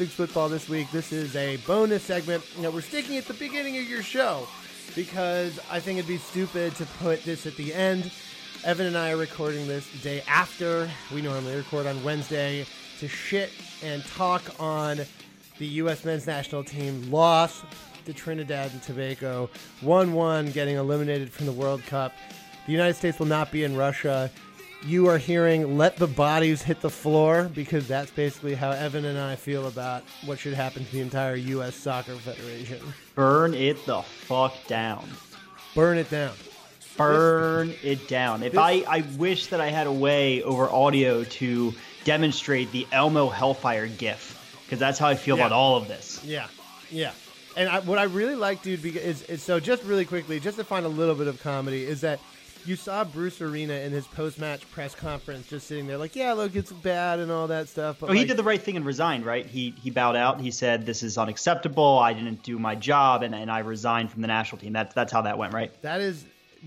Fix Football this week. This is a bonus segment. You know, we're sticking at the beginning of your show because I think it'd be stupid to put this at the end. Evan and I are recording this day after. We normally record on Wednesday to shit and talk on the U.S. men's national team loss to Trinidad and Tobago. 1 1, getting eliminated from the World Cup. The United States will not be in Russia. You are hearing Let the Bodies Hit the Floor because that's basically how Evan and I feel about what should happen to the entire U.S. Soccer Federation. Burn it the fuck down. Burn it down. Burn it down. If I, I wish that I had a way over audio to demonstrate the Elmo Hellfire GIF, because that's how I feel Yeah. about all of this. Yeah, yeah. And I, what I really like, dude, because is, is so just really quickly, just to find a little bit of comedy, is that you saw Bruce Arena in his post-match press conference, just sitting there, like, "Yeah, look, it's bad and all that stuff." But Oh, he did the right thing and resigned, right? He he bowed out. He said, "This is unacceptable. I didn't do my job, and, and I resigned from the national team." That's that's how that went, right? That is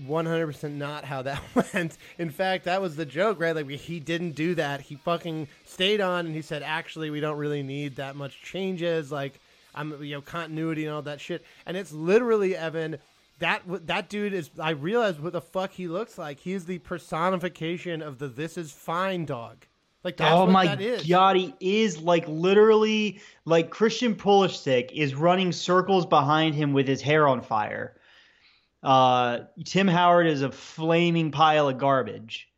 100% not how that went. In fact, that was the joke, right? Like, he didn't do that. He fucking stayed on and he said, actually, we don't really need that much changes. Like, I'm, you know, continuity and all that shit. And it's literally, Evan, that that dude is, I realized what the fuck he looks like. He's the personification of the this is fine dog. Like, that's oh what my that is. god, he is like literally like Christian Pulisic is running circles behind him with his hair on fire. Uh, Tim Howard is a flaming pile of garbage,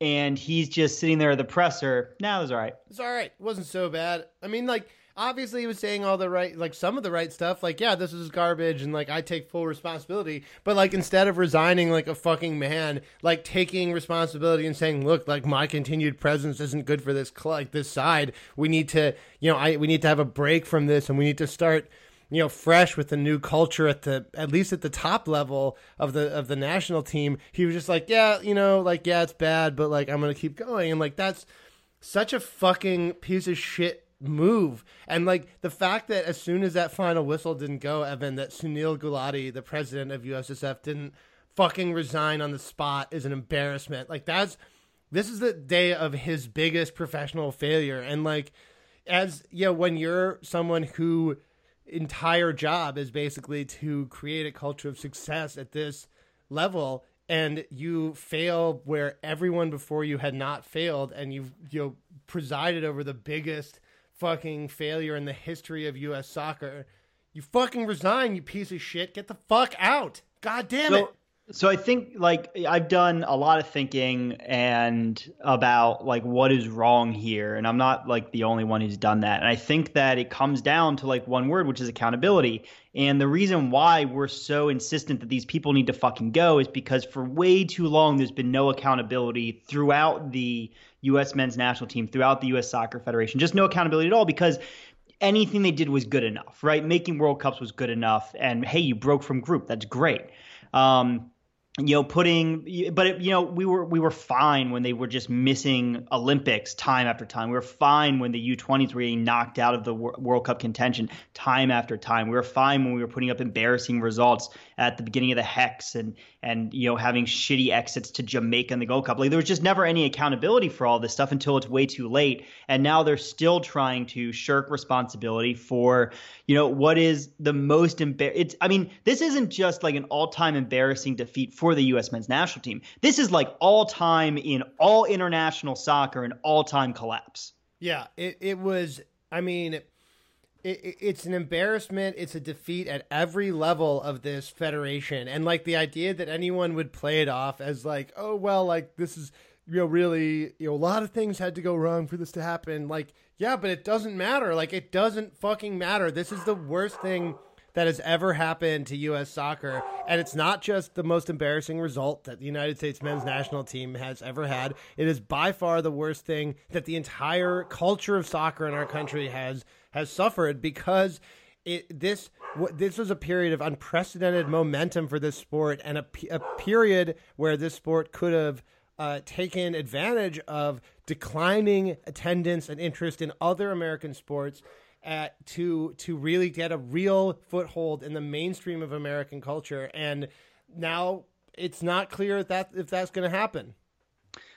and he's just sitting there at the presser. Now it's all right. It's all right. It wasn't so bad. I mean, like, obviously he was saying all the right, like, some of the right stuff. Like, yeah, this is garbage, and, like, I take full responsibility. But, like, instead of resigning like a fucking man, like, taking responsibility and saying, look, like, my continued presence isn't good for this, like, this side. We need to, you know, I we need to have a break from this, and we need to start you know, fresh with the new culture at the at least at the top level of the of the national team. He was just like, yeah, you know, like yeah, it's bad, but like I'm gonna keep going, and like that's such a fucking piece of shit move. And like the fact that as soon as that final whistle didn't go, Evan, that Sunil Gulati, the president of USSF, didn't fucking resign on the spot is an embarrassment. Like that's this is the day of his biggest professional failure. And like as you know, when you're someone who entire job is basically to create a culture of success at this level and you fail where everyone before you had not failed and you've you know, presided over the biggest fucking failure in the history of US soccer. You fucking resign you piece of shit. Get the fuck out. God damn it So, I think like I've done a lot of thinking and about like what is wrong here, and I'm not like the only one who's done that. And I think that it comes down to like one word, which is accountability. And the reason why we're so insistent that these people need to fucking go is because for way too long there's been no accountability throughout the U.S. men's national team, throughout the U.S. Soccer Federation, just no accountability at all because anything they did was good enough, right? Making World Cups was good enough, and hey, you broke from group, that's great. Um, you know, putting, but it, you know, we were we were fine when they were just missing Olympics time after time. We were fine when the U20s were getting knocked out of the World Cup contention time after time. We were fine when we were putting up embarrassing results at the beginning of the Hex and and you know having shitty exits to Jamaica in the Gold Cup. Like there was just never any accountability for all this stuff until it's way too late. And now they're still trying to shirk responsibility for you know what is the most embar. It's I mean this isn't just like an all-time embarrassing defeat for the U.S. men's national team. This is like all-time in all international soccer and all-time collapse. Yeah, it, it was. I mean, it, it, it's an embarrassment. It's a defeat at every level of this federation, and like the idea that anyone would play it off as like, oh well, like this is you know really you know a lot of things had to go wrong for this to happen. Like, yeah, but it doesn't matter. Like, it doesn't fucking matter. This is the worst thing that has ever happened to U.S. soccer. And it's not just the most embarrassing result that the United States men's national team has ever had. It is by far the worst thing that the entire culture of soccer in our country has has suffered because it this this was a period of unprecedented momentum for this sport and a, a period where this sport could have uh, taken advantage of declining attendance and interest in other American sports at, to to really get a real foothold in the mainstream of American culture. And now it's not clear if that if that's going to happen.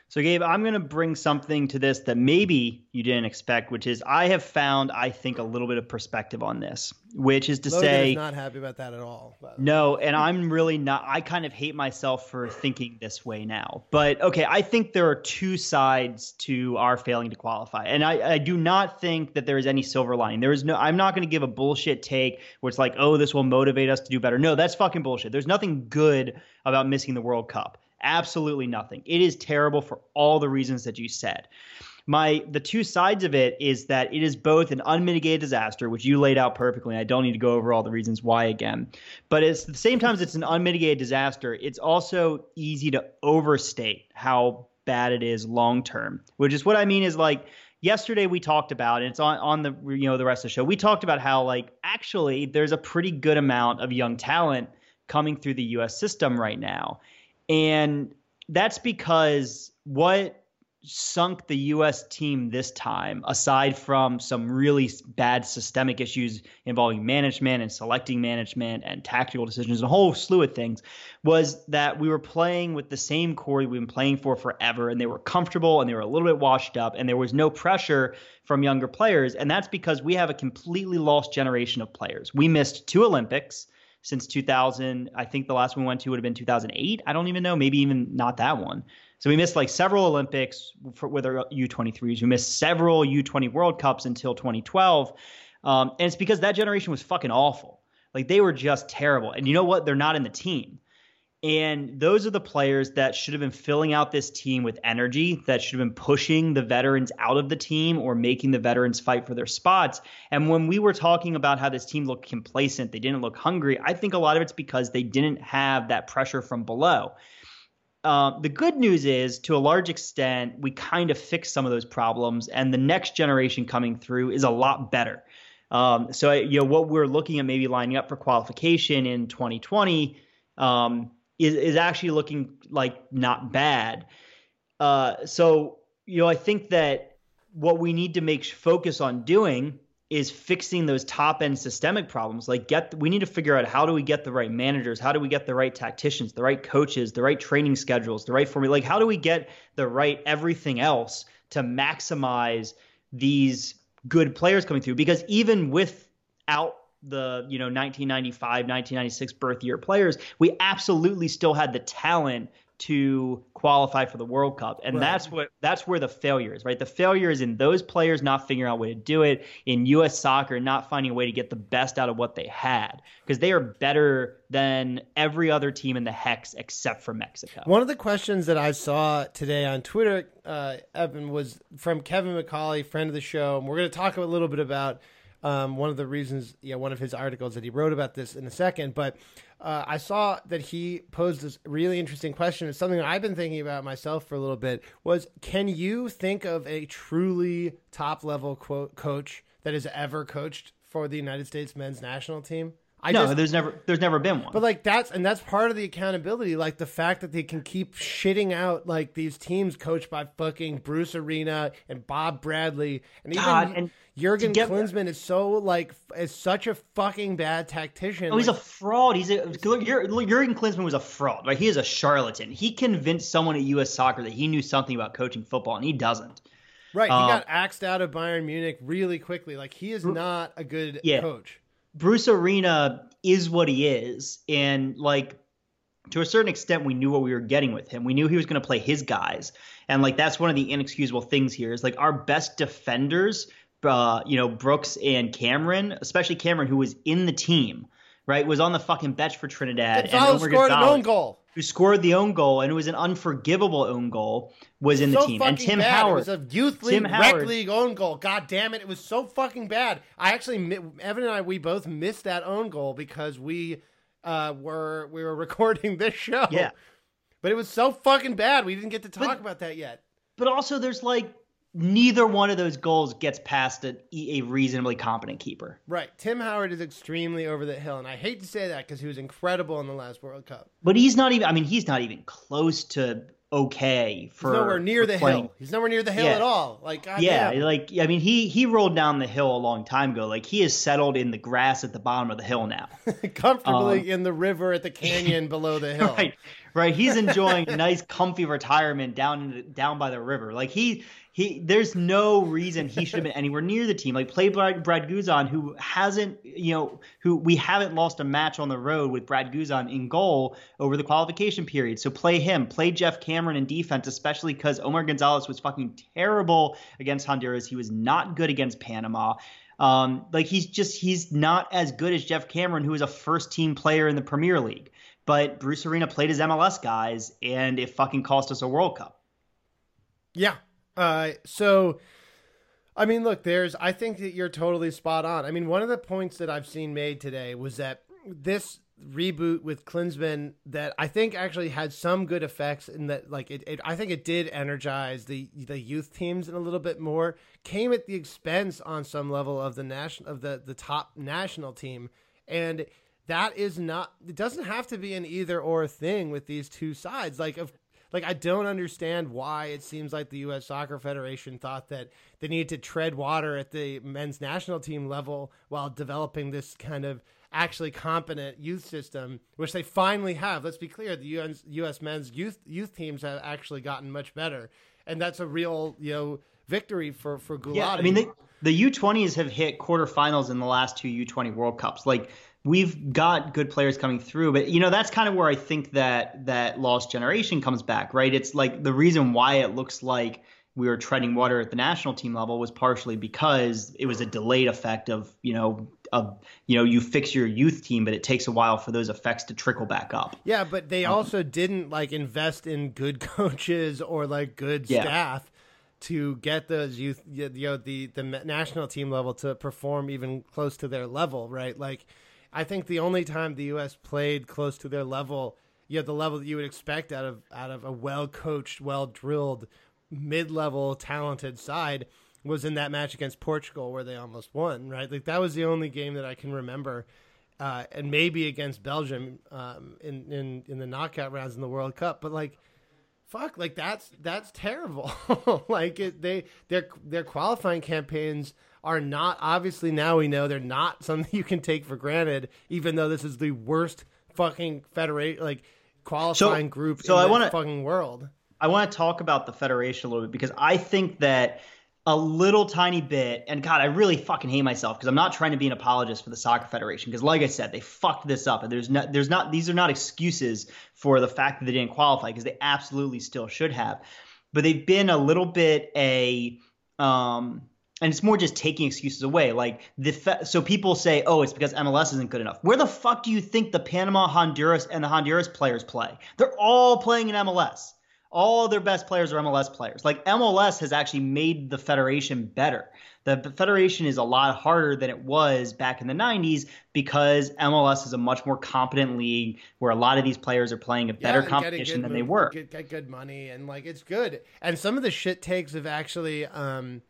So, Gabe, I'm going to bring something to this that maybe you didn't expect, which is I have found, I think, a little bit of perspective on this, which is to Logan say, is not happy about that at all. no, and I'm really not. I kind of hate myself for thinking this way now. But okay, I think there are two sides to our failing to qualify, and I, I do not think that there is any silver lining. There is no. I'm not going to give a bullshit take where it's like, oh, this will motivate us to do better. No, that's fucking bullshit. There's nothing good about missing the World Cup. Absolutely nothing. It is terrible for all the reasons that you said my the two sides of it is that it is both an unmitigated disaster, which you laid out perfectly. And I don't need to go over all the reasons why again, but it's at the same time as it's an unmitigated disaster. It's also easy to overstate how bad it is long term. Which is what I mean is like yesterday we talked about, and it's on on the you know the rest of the show. We talked about how like actually there's a pretty good amount of young talent coming through the U.S. system right now, and that's because what sunk the U.S. team this time, aside from some really bad systemic issues involving management and selecting management and tactical decisions, and a whole slew of things, was that we were playing with the same core we've been playing for forever, and they were comfortable and they were a little bit washed up, and there was no pressure from younger players, and that's because we have a completely lost generation of players. We missed two Olympics since 2000. I think the last one we went to would have been 2008. I don't even know, maybe even not that one. So we missed like several Olympics for, with our U23s. We missed several U20 World Cups until 2012. Um, and it's because that generation was fucking awful. Like they were just terrible. And you know what? They're not in the team. And those are the players that should have been filling out this team with energy, that should have been pushing the veterans out of the team or making the veterans fight for their spots. And when we were talking about how this team looked complacent, they didn't look hungry, I think a lot of it's because they didn't have that pressure from below. Uh, the good news is, to a large extent, we kind of fixed some of those problems, and the next generation coming through is a lot better. Um, so, you know, what we're looking at maybe lining up for qualification in 2020 um, is, is actually looking like not bad. Uh, so, you know, I think that what we need to make focus on doing is fixing those top end systemic problems. Like get we need to figure out how do we get the right managers? How do we get the right tacticians the right coaches the right training schedules the right formula like how do we get the right everything else to maximize these good players coming through? Because even without the you know 1995 1996 birth year players we absolutely still had the talent to qualify for the World Cup. And right. that's what that's where the failure is, right? The failure is in those players not figuring out a way to do it, in US soccer not finding a way to get the best out of what they had because they are better than every other team in the hex except for Mexico. One of the questions that I saw today on Twitter, uh, Evan, was from Kevin McCauley, friend of the show, and we're going to talk a little bit about um, one of the reasons, yeah, one of his articles that he wrote about this in a second, but uh, I saw that he posed this really interesting question. It's something I've been thinking about myself for a little bit. Was can you think of a truly top level quote coach that has ever coached for the United States men's national team? I no, just, there's never there's never been one. But like that's and that's part of the accountability, like the fact that they can keep shitting out like these teams coached by fucking Bruce Arena and Bob Bradley and even God, and Jurgen get, Klinsmann is so like is such a fucking bad tactician. Oh, he's a fraud. He's a Jurgen Klinsmann was a fraud. Right, he is a charlatan. He convinced someone at U.S. Soccer that he knew something about coaching football, and he doesn't. Right, he um, got axed out of Bayern Munich really quickly. Like he is not a good yeah. coach. Bruce Arena is what he is, and like to a certain extent, we knew what we were getting with him. We knew he was going to play his guys, and like that's one of the inexcusable things here is like our best defenders, uh, you know, Brooks and Cameron, especially Cameron, who was in the team, right, was on the fucking bench for Trinidad. Gonzalez and scored Gonzalez, an own goal. Who scored the own goal, and it was an unforgivable own goal was in the so team. And Tim bad. Howard. It was a youth league, Tim rec Howard. league own goal. God damn it. It was so fucking bad. I actually, Evan and I, we both missed that own goal because we uh, were, we were recording this show. Yeah. But it was so fucking bad. We didn't get to talk but, about that yet. But also, there's like, neither one of those goals gets past a, a reasonably competent keeper. Right. Tim Howard is extremely over the hill, and I hate to say that because he was incredible in the last World Cup. But he's not even. I mean, he's not even close to okay for He's nowhere near for the playing. hill. He's nowhere near the hill Yeah. at all. Like, God Yeah, damn. like I mean, he he rolled down the hill a long time ago. Like he is settled in the grass at the bottom of the hill now. comfortably Um, in the river at the canyon below the hill. right, right. He's enjoying a nice, comfy retirement down down by the river. Like he he, there's no reason he should have been anywhere near the team. Like play Brad, Brad Guzan, who hasn't, you know, who we haven't lost a match on the road with Brad Guzan in goal over the qualification period. So play him, play Geoff Cameron in defense, especially because Omar Gonzalez was fucking terrible against Honduras. He was not good against Panama. Um, like he's just he's not as good as Geoff Cameron, who is a first team player in the Premier League. But Bruce Arena played his MLS guys, and it fucking cost us a World Cup. Yeah. Uh, so, I mean, look, there's, I think that you're totally spot on. I mean, one of the points that I've seen made today was that this reboot with Klinsmann that I think actually had some good effects in that, like, it, it I think it did energize the, the youth teams in a little bit more, came at the expense on some level of the national, of the, the top national team. And, that is not it doesn't have to be an either or thing with these two sides like of like I don't understand why it seems like the US Soccer Federation thought that they needed to tread water at the men's national team level while developing this kind of actually competent youth system which they finally have let's be clear the US, US men's youth youth teams have actually gotten much better and that's a real you know victory for for Gulati. Yeah, I mean the the U20s have hit quarterfinals in the last two U20 World Cups. Like we've got good players coming through, but you know that's kind of where I think that that lost generation comes back, right? It's like the reason why it looks like we were treading water at the national team level was partially because it was a delayed effect of you know of you know you fix your youth team, but it takes a while for those effects to trickle back up. Yeah, but they um, also didn't like invest in good coaches or like good Yeah. staff to get those youth, you know, the the national team level to perform even close to their level, right? Like, I think the only time the U.S. played close to their level, you know, the level that you would expect out of out of a well coached, well drilled, mid level, talented side. Was in that match against Portugal where they almost won, right? Like that was the only game that I can remember uh, and maybe against Belgium um, in, in in the knockout rounds in the World Cup. But like, fuck, like that's that's terrible. like it, they their their qualifying campaigns are not obviously now we know they're not something you can take for granted. Even though this is the worst fucking federation like qualifying group so in I the wanna- fucking world. I want to talk about the Federation a little bit because I think that a little tiny bit, and God, I really fucking hate myself because I'm not trying to be an apologist for the Soccer Federation because, like I said, they fucked this up, and there's not, there's not, these are not excuses for the fact that they didn't qualify because they absolutely still should have, but they've been a little bit a, um, and it's more just taking excuses away. Like the fe- so people say, oh, it's because MLS isn't good enough. Where the fuck do you think the Panama, Honduras, and the Honduras players play? They're all playing in MLS all their best players are MLS players. Like MLS has actually made the federation better. The federation is a lot harder than it was back in the 90s because MLS is a much more competent league where a lot of these players are playing a better a competition good than they were. Get, get good money and like it's good. And some of the shit takes have actually um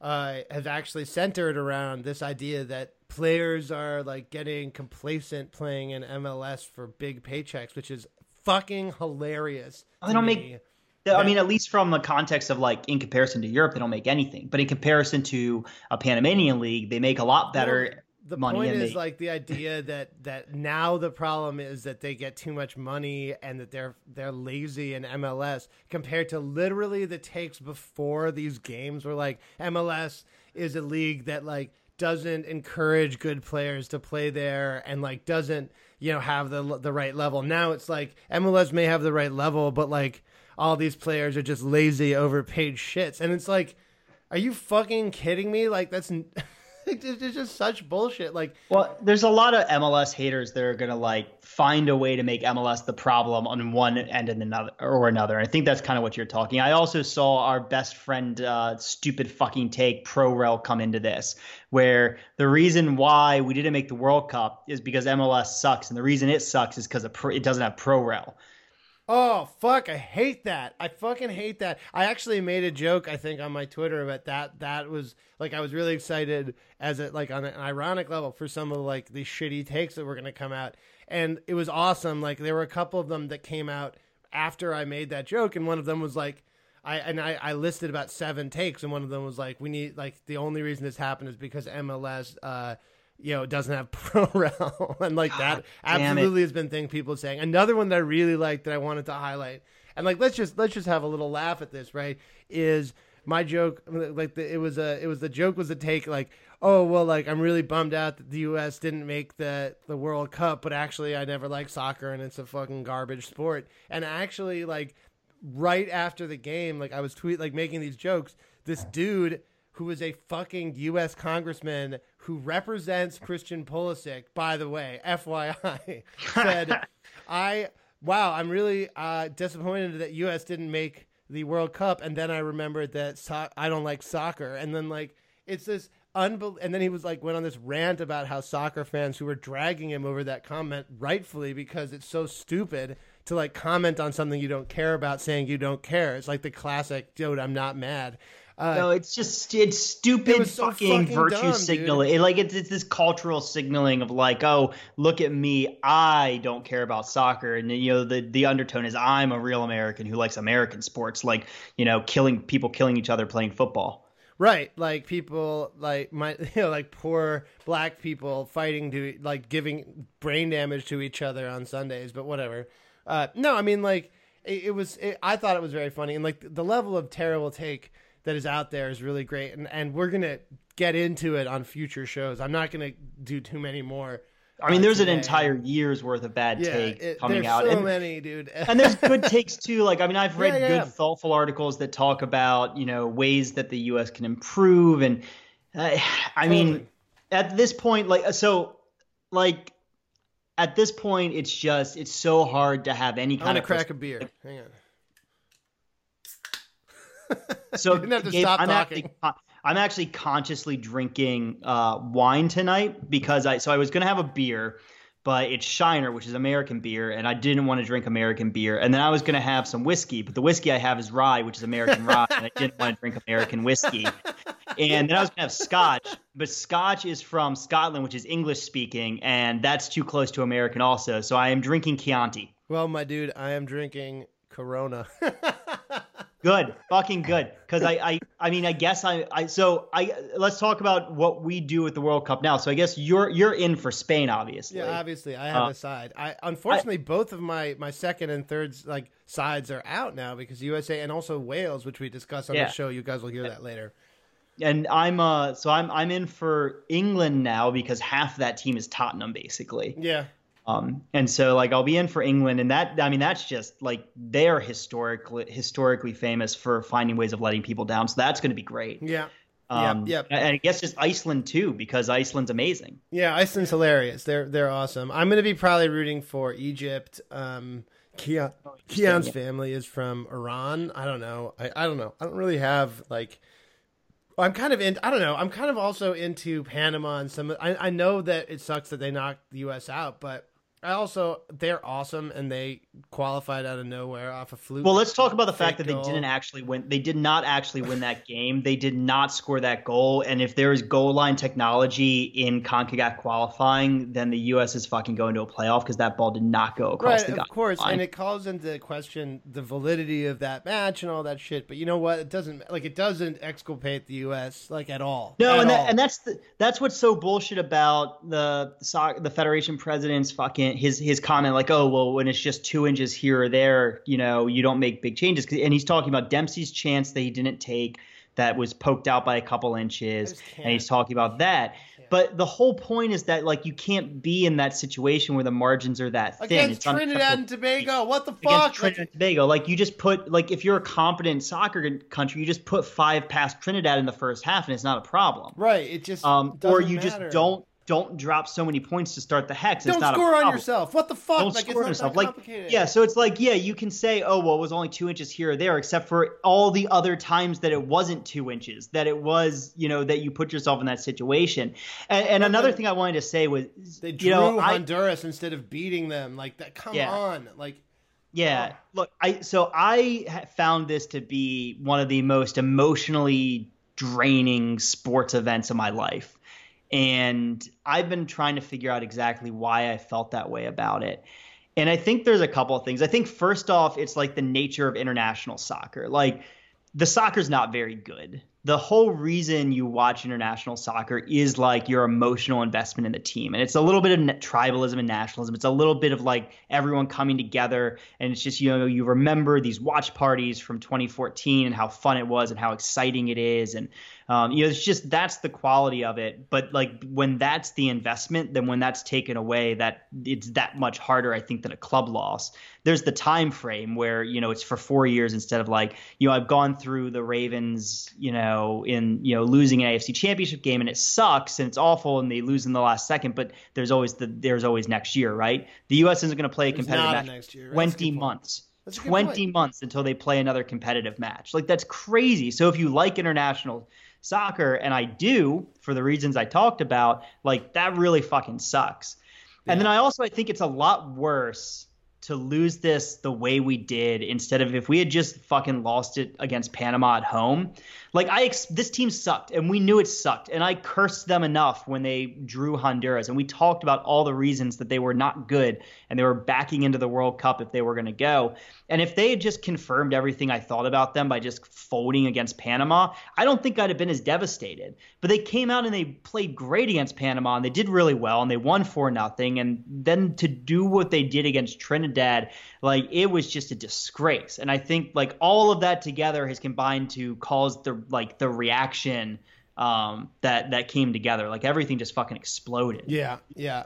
uh have actually centered around this idea that players are like getting complacent playing in MLS for big paychecks, which is fucking hilarious. They don't me. make- I mean, at least from the context of like in comparison to Europe, they don't make anything. But in comparison to a Panamanian league, they make a lot better the money. point is they- like the idea that that now the problem is that they get too much money and that they're they're lazy in MLS compared to literally the takes before these games were like MLS is a league that like doesn't encourage good players to play there and like doesn't you know have the the right level. Now it's like MLS may have the right level but like all these players are just lazy overpaid shits and it's like are you fucking kidding me? Like that's it's just such bullshit. Like Well, there's a lot of MLS haters that are gonna like find a way to make MLS the problem on one end and another or another. And I think that's kind of what you're talking. I also saw our best friend, uh, stupid fucking take ProRel come into this, where the reason why we didn't make the World Cup is because MLS sucks, and the reason it sucks is because it doesn't have ProRel. Oh fuck! I hate that. I fucking hate that. I actually made a joke. I think on my Twitter about that. That was like I was really excited as it like on an ironic level for some of like the shitty takes that were to come out, and it was awesome. Like there were a couple of them that came out after I made that joke, and one of them was like. I and I, I listed about seven takes, and one of them was like, "We need like the only reason this happened is because MLS uh, you know, doesn't have pro rel and like God, that absolutely has been thing people are saying. Another one that I really like that I wanted to highlight, and like let's just let's just have a little laugh at this, right? Is my joke like the, it was a it was the joke was a take like oh well like I'm really bummed out that the U.S. didn't make the the World Cup, but actually I never liked soccer and it's a fucking garbage sport. And actually like right after the game, like I was tweet like making these jokes, this dude who is a fucking U.S. congressman who represents Christian Pulisic, by the way, FYI, said, "I wow, I'm really uh, disappointed that U.S. didn't make the World Cup." And then I remembered that so- I don't like soccer, and then like it's this unbel- and then he was like went on this rant about how soccer fans who were dragging him over that comment rightfully because it's so stupid to like comment on something you don't care about saying you don't care. It's like the classic, dude, I'm not mad. Uh, no, it's just it's stupid it so fucking, fucking virtue dumb, signaling. It, like it's it's this cultural signaling of like, oh, look at me, I don't care about soccer, and you know the the undertone is I'm a real American who likes American sports, like you know killing people killing each other playing football. Right, like people like my you know like poor black people fighting to like giving brain damage to each other on Sundays, but whatever. Uh, no, I mean like it, it was. It, I thought it was very funny, and like the level of terrible take that is out there is really great, and and we're gonna get into it on future shows. I'm not gonna do too many more. I mean, uh, there's today. an entire year's worth of bad yeah, take it, coming there's out, So and, many, dude. and there's good takes too. Like, I mean, I've read Yeah, yeah, good, thoughtful articles that talk about you know ways that the U.S. can improve, and uh, I mean, Totally. at this point, like, so, like, at this point, it's just it's so hard to have any I'm kind of crack a beer. Hang on. So You didn't have to Gabe, stop I'm talking. Actually, I'm actually consciously drinking uh, wine tonight because I so I was gonna have a beer, but it's Shiner, which is American beer, and I didn't want to drink American beer. And then I was gonna have some whiskey, but the whiskey I have is rye, which is American rye, and I didn't want to drink American whiskey. And then I was gonna have Scotch, but Scotch is from Scotland, which is English speaking, and that's too close to American also. So I am drinking Chianti. Well, my dude, I am drinking Corona. Good, fucking good. Because I, I, I mean, I guess I, I. So I let's talk about what we do with the World Cup now. So I guess you're you're in for Spain, obviously. Yeah, obviously, I have Uh, a side. I unfortunately both of my my second and third like sides are out now because USA and also Wales, which we discussed on Yeah. the show. You guys will hear that later. and I'm uh, so I'm I'm in for England now because half that team is Tottenham, basically. Yeah, Um, and so like I'll be in for England, and that I mean that's just like they're historically historically famous for finding ways of letting people down. So that's going to be great. yeah, Um, yep. And I guess just Iceland too because Iceland's amazing. yeah. Iceland's hilarious. They're they're awesome. I'm gonna be probably rooting for Egypt. Um, Keon, Keon's yeah. family is from Iran. I don't know. I, I don't know. I don't really have like. I'm kind of in. I don't know. I'm kind of also into Panama and some. I, I know that it sucks that they knocked the U.S. out, but I also they're awesome and they qualified out of nowhere off a fluke. Well, let's talk about the fact that they goal. didn't actually win. They did not actually win that game. They did not score that goal. And if there is goal line technology in CONCACAF qualifying, then the U.S. is fucking going to a playoff because that ball did not go across right, the of course, line. and it calls into question the validity of that match and all that shit. But you know what? It doesn't like it doesn't exculpate the U.S. like at all. No, At and all. and that's the, that's what's so bullshit about the soc- the federation president's fucking his his comment like oh well when it's just two inches here or there you know you don't make big changes. and he's talking about Dempsey's chance that he didn't take that was poked out by a couple inches and he's talking about that but the whole point is that like you can't be in that situation where the margins are that thin against It's Trinidad and Tobago. What the against fuck? Trinidad Like, and Tobago. Like you just put like if you're a competent soccer country, you just put five past Trinidad in the first half, and it's not a problem. right. It just Um, or you matter. just don't don't drop so many points to start the hex. don't It's not a score on yourself. What the fuck? Don't like score on it's yourself. Like yeah, so it's like yeah, you can say oh well, it was only two inches here or there, except for all the other times that it wasn't two inches, that it was you know that you put yourself in that situation. And, and another then thing I wanted to say was They drew you know I, Honduras instead of beating them. Like that. Come Yeah. on. Like Yeah, look, I so I found this to be one of the most emotionally draining sports events of my life. And I've been trying to figure out exactly why I felt that way about it. And I think there's a couple of things. I think first off, it's like the nature of international soccer. Like the soccer's not very good the whole reason you watch international soccer is like your emotional investment in the team. And it's a little bit of tribalism and nationalism. It's a little bit of like everyone coming together. And it's just, you know, you remember these watch parties from 2014 and how fun it was and how exciting it is. And, um, you know, it's just that's the quality of it. But like when that's the investment, then when that's taken away, that it's that much harder, I think, than a club loss. There's the time frame where you know it's for four years instead of like you know I've gone through the Ravens, you know, in you know losing an AFC Championship game and it sucks and it's awful and they lose in the last second, but there's always the there's always next year, right? The U.S. isn't going to play a competitive match next year, right? twenty months. 20 months until they play another competitive match. Like that's crazy. So if you like international soccer, and I do for the reasons I talked about, like that really fucking sucks. Yeah. And then I also I think it's a lot worse to lose this the way we did instead of if we had just fucking lost it against Panama at home. Like I ex- this team sucked and we knew it sucked and I cursed them enough when they drew Honduras and we talked about all the reasons that they were not good and they were backing into the World Cup if they were going to go. And if they had just confirmed everything I thought about them by just folding against Panama, I don't think I'd have been as devastated. But they came out and they played great against Panama and they did really well and they won 4 nothing and then to do what they did against Trinidad, like it was just a disgrace. And I think like all of that together has combined to cause the like the reaction um, that that came together. Like everything just fucking exploded. Yeah, yeah.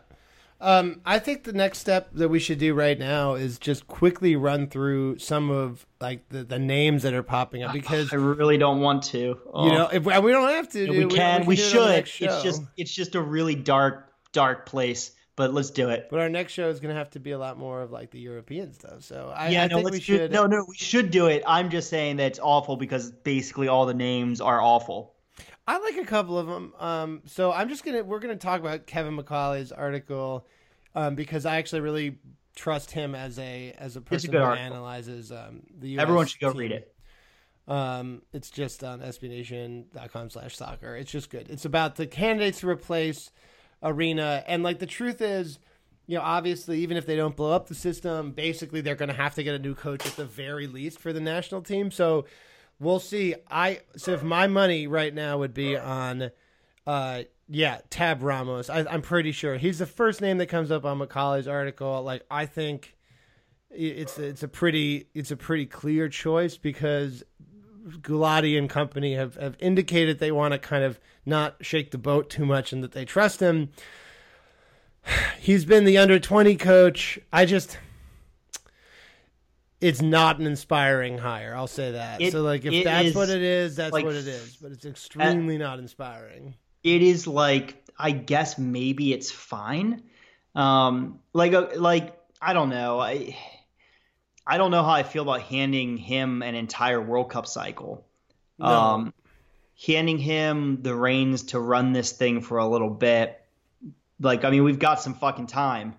Um, I think the next step that we should do right now is just quickly run through some of like the, the names that are popping up because I really don't want to. Oh. You know, if we don't have to, we, can, we, we, we should. It's just it's just a really dark dark place but let's do it. But our next show is going to have to be a lot more of like the European stuff. So I, yeah, I no, think we should. No, no, we should do it. I'm just saying that it's awful because basically all the names are awful. I like a couple of them. Um, so I'm just gonna we're gonna talk about Kevin McCauley's article um, because I actually really trust him as a as a person a who article. analyzes um, the US Everyone should go team. read it. Um, it's just on sbnation.com slash soccer. It's just good. It's about the candidates to replace arena. And like the truth is, you know, obviously, even if they don't blow up the system, basically they're going to have to get a new coach at the very least for the national team. So we'll see. I so if my money right now would be on, uh, yeah, Tab Ramos. I, I'm pretty sure he's the first name that comes up on McCauley's article. Like I think it's it's a pretty it's a pretty clear choice because Gulati and company have, have indicated they want to kind of not shake the boat too much and that they trust him. He's been the under 20 coach. I just it's not an inspiring hire. I'll say that. It, so like if that's what it is, that's like, what it is, but it's extremely uh, not inspiring. It is like I guess maybe it's fine. Um like uh, like I don't know. I I don't know how I feel about handing him an entire World Cup cycle. No. Um, handing him the reins to run this thing for a little bit. Like, I mean, we've got some fucking time.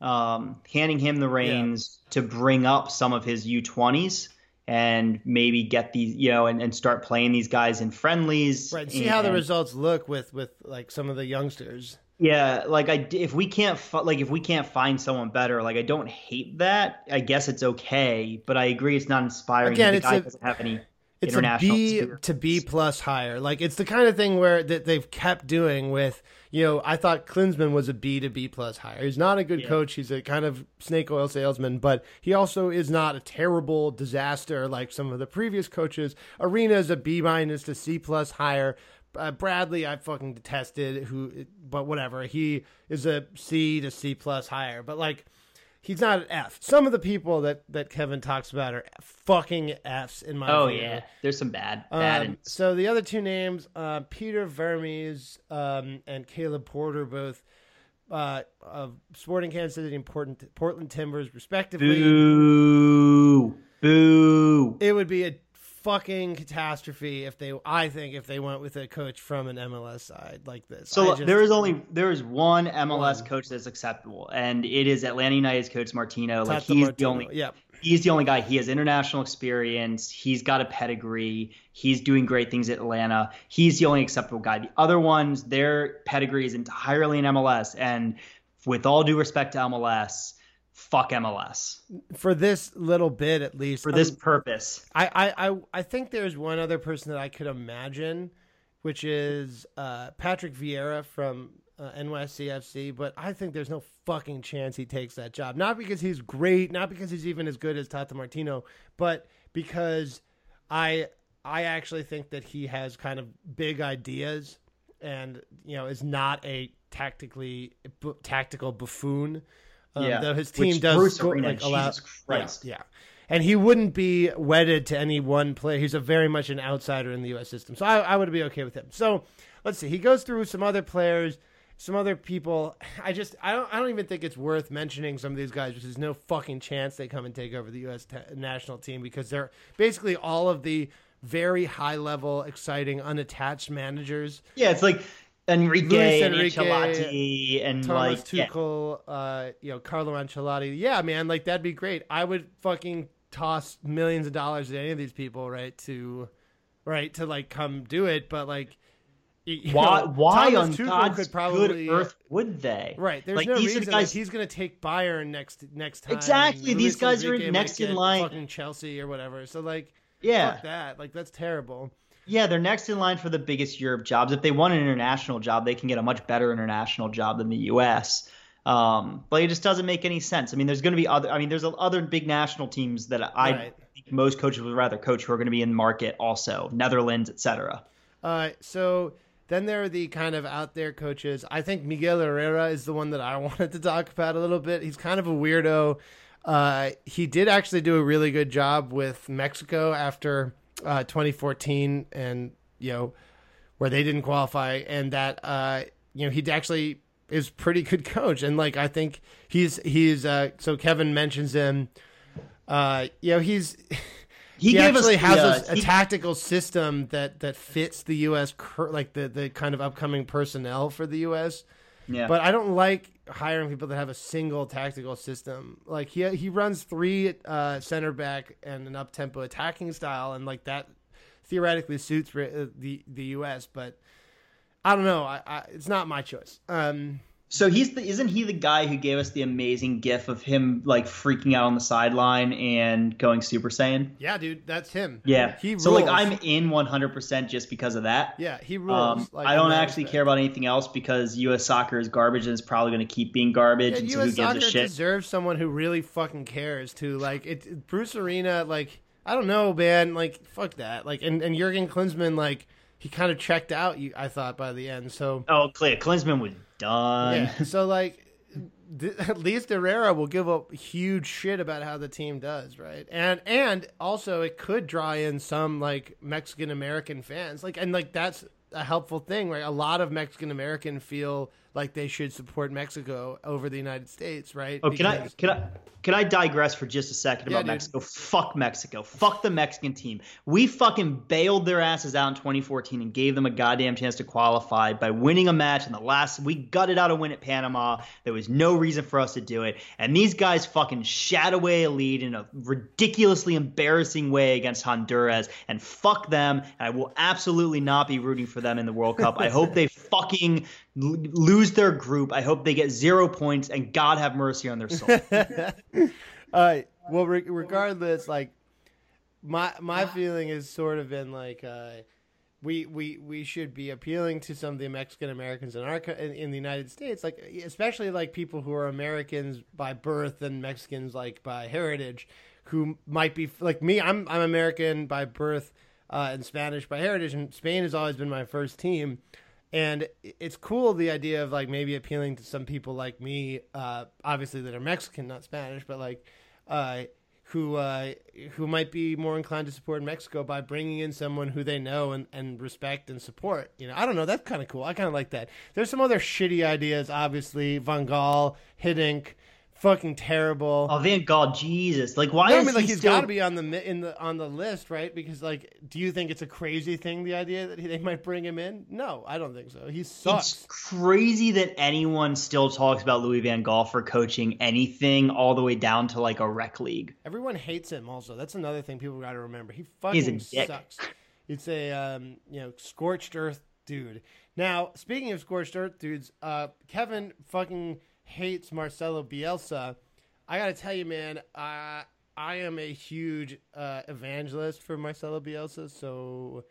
Um, handing him the reins yeah. to bring up some of his U20s and maybe get these, you know, and, and start playing these guys in friendlies. Right. See and, how the results look with, with like some of the youngsters. Yeah, like I if we can't like if we can't find someone better, like I don't hate that. I guess it's okay, but I agree it's not inspiring. Again, the guy a, doesn't have any it's a B experience. to B plus higher. Like it's the kind of thing where that they've kept doing with you know. I thought Klinsmann was a B to B plus higher. He's not a good yeah. coach. He's a kind of snake oil salesman, but he also is not a terrible disaster like some of the previous coaches. Arena is a B minus to C plus higher uh, Bradley, I fucking detested. Who, but whatever. He is a C to C plus higher, but like he's not an F. Some of the people that that Kevin talks about are fucking Fs in my. Oh view. yeah, there's some bad. bad um, so the other two names, uh, Peter Vermes um, and Caleb Porter, both uh, of Sporting Kansas City and Portland, Portland Timbers, respectively. Boo! Boo! It would be a fucking catastrophe if they I think if they went with a coach from an MLS side like this. So just, there is only there is one MLS one. coach that's acceptable and it is Atlanta United's coach Martino. Like he's Martino. the only yeah. He's the only guy. He has international experience. He's got a pedigree. He's doing great things at Atlanta. He's the only acceptable guy. The other ones, their pedigree is entirely in MLS. And with all due respect to MLS, fuck MLS for this little bit at least. For this um, purpose, I, I I I think there's one other person that I could imagine, which is uh, Patrick Vieira from uh, NYCFC, but I think there's no fucking chance he takes that job. Not because he's great, not because he's even as good as Tata Martino, but because I I actually think that he has kind of big ideas and you know is not a tactically b- tactical buffoon. Um, yeah, though his team Which does Bruce go, Arena, like allow, Christ. Yeah, yeah, and he wouldn't be wedded to any one player. He's a very much an outsider in the U.S. system, so I, I would be okay with him. So let's see. He goes through some other players some other people. I just I don't I don't even think it's worth mentioning some of these guys because there's no fucking chance they come and take over the U.S. national team because they're basically all of the very high level, exciting, unattached managers. Yeah, it's like Enrique, and Ancelotti and Thomas like Tuchel, yeah. uh, you know Carlo Ancelotti. Yeah, man, like that'd be great. I would fucking toss millions of dollars at any of these people, right? To right to like come do it, but like why? Know, why on God's could probably, good earth would they? Right. There's like, no these reason guys, like, he's going to take Bayern next next time. Exactly. These guys are next in line. Fucking Chelsea or whatever. So like, yeah, that. Like that's terrible. Yeah, they're next in line for the biggest Europe jobs. If they want an international job, they can get a much better international job than the U.S. Um, but it just doesn't make any sense. I mean, there's going to be other. I mean, there's other big national teams that I right. think most coaches would rather coach who are going to be in the market also, Netherlands, etc. Uh, so then there are the kind of out there coaches. I think Miguel Herrera is the one that I wanted to talk about a little bit. He's kind of a weirdo. Uh, he did actually do a really good job with Mexico after uh, 2014, and you know where they didn't qualify, and that uh, you know he actually is pretty good coach, and like I think he's he's uh, so Kevin mentions him. Uh, you know he's he, he actually has a, a he, tactical system that that fits the U.S. like the the kind of upcoming personnel for the U.S. Yeah. But I don't like hiring people that have a single tactical system. Like he he runs three uh, center back and an up tempo attacking style, and like that theoretically suits uh, the the U.S. But I don't know. I, I it's not my choice. Um, so he's the isn't he the guy who gave us the amazing gif of him like freaking out on the sideline and going Super Saiyan? Yeah, dude, that's him. Yeah, he rules. so like I'm in 100 percent just because of that. Yeah, he rules. Um, like, I don't actually care about anything else because U.S. soccer is garbage and is probably going to keep being garbage. Yeah, and so U.S. who gives soccer a shit? deserves someone who really fucking cares. To like it, Bruce Arena, like I don't know, man. Like fuck that. Like and and Jurgen Klinsmann, like he kind of checked out. I thought by the end. So oh, clear. Klinsmann was done. Yeah. So like, at least Herrera will give up huge shit about how the team does, right? And and also it could draw in some like Mexican American fans, like and like that's a helpful thing, right? A lot of Mexican American feel like they should support Mexico over the United States, right? Oh, because... can I can I can I digress for just a second about yeah, Mexico? Fuck Mexico. Fuck the Mexican team. We fucking bailed their asses out in 2014 and gave them a goddamn chance to qualify by winning a match in the last. We gutted out a win at Panama. There was no reason for us to do it, and these guys fucking shat away a lead in a ridiculously embarrassing way against Honduras. And fuck them. And I will absolutely not be rooting for them in the World Cup. I hope they fucking lose their group. I hope they get zero points and God have mercy on their soul. All right. well, re- regardless, like my my feeling has sort of been like uh, we we we should be appealing to some of the Mexican Americans in our in, in, the United States, like especially like people who are Americans by birth and Mexicans like by heritage, who might be like me. I'm I'm American by birth uh, and Spanish by heritage, and Spain has always been my first team and it's cool the idea of like maybe appealing to some people like me uh, obviously that are mexican not spanish but like uh, who uh, who might be more inclined to support mexico by bringing in someone who they know and, and respect and support. You know i don't know that's kind of cool. I kind of like that. There's some other shitty ideas obviously. Van gaal hiddink fucking terrible. Oh, Van Gaal, Jesus! Like, why No, I mean, like he he's still? got to be on the in the on the list, right? Because like, do you think it's a crazy thing the idea that he, they might bring him in? No, I don't think so. He sucks. It's crazy that anyone still talks about Louis Van Gaal for coaching anything, all the way down to like a rec league. Everyone hates him. Also, that's another thing people got to remember. He fucking sucks. It's a um, you know scorched earth dude. Now, speaking of scorched earth dudes, uh, Kevin fucking hates Marcelo Bielsa. I gotta tell you, man, uh, I am a huge uh, evangelist for Marcelo Bielsa, so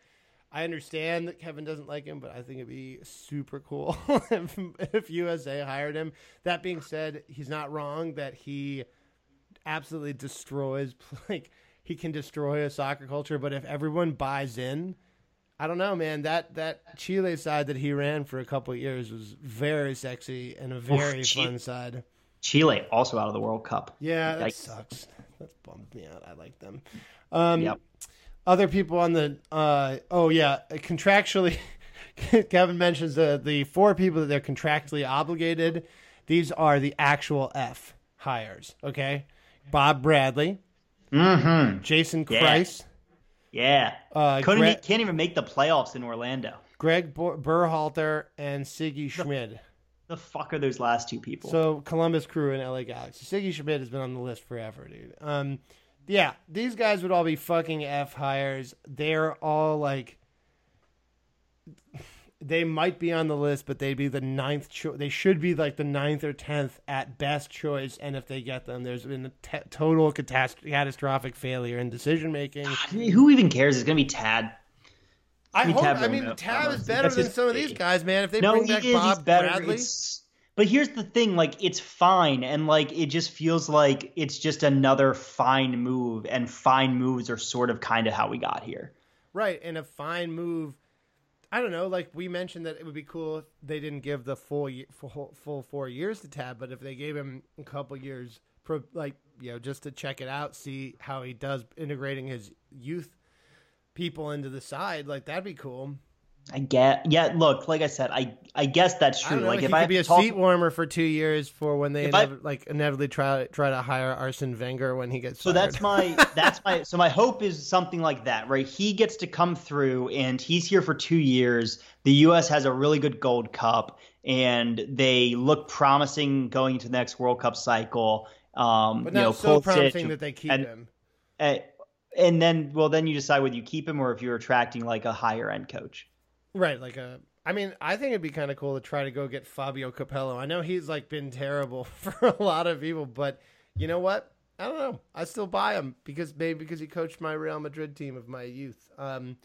I understand that Kevin doesn't like him, but I think it'd be super cool if, if USA hired him. That being said, he's not wrong that he absolutely destroys like he can destroy a soccer culture but if everyone buys in i don't know man that that chile side that he ran for a couple of years was very sexy and a very fun side Chile also out of the World Cup. yeah that Yikes. sucks that's bummed me out i like them um Yep. other people on the uh oh yeah contractually kevin mentions the the four people that they're contractually obligated these are the actual f hires okay bob bradley Mm-hmm. jason Yeah. Yeah. uh, Couldn't Gre- can't even make the playoffs in Orlando. greg Bur- Berhalter and Sigi schmid The fuck are those last two people? so columbus crew and la galaxy Sigi schmid has been on the list forever dude um yeah these guys would all be fucking f hires they're all like they might be on the list, but they'd be the ninth. Cho- they should be like the ninth or tenth at best choice. And if they get them, there's been a total catast- catastrophic failure in decision making. Ah, who even cares? It's gonna be Tab. I mean, hope. Tab I mean, Tab is better than some of these guys, man. If they No, bring back is. Bob better. Bradley, It's, but here's the thing: like, it's fine, and like, it just feels like it's just another fine move, and fine moves are sort of kind of how we got here. right? And a fine move. I don't know. Like we mentioned that it would be cool if they didn't give the full ye- full, full four years to Tab, but if they gave him a couple years, pro, like you know, just to check it out, see how he does integrating his youth people into the side, like that'd be cool. I get, yeah. Look, like I said, I I guess that's true. don't know. like if I be a talk- seat warmer for two years for when they If I- like inevitably try try to hire Arsene Wenger when he gets So fired. that's my that's my so my hope is something like that, right? He gets to come through and he's here for two years. The US has a really good gold cup and they look promising going into the next World Cup cycle. Um but you not know, so Pulisic promising that they keep and- him. uh, and then well then you decide whether you keep him or if you're attracting like a higher end coach. Right, like a. I mean, I think it'd be kind of cool to try to go get Fabio Capello. I know he's like been terrible for a lot of people, but you know what? I don't know. I still buy him because maybe because he coached my Real Madrid team of my youth. Um,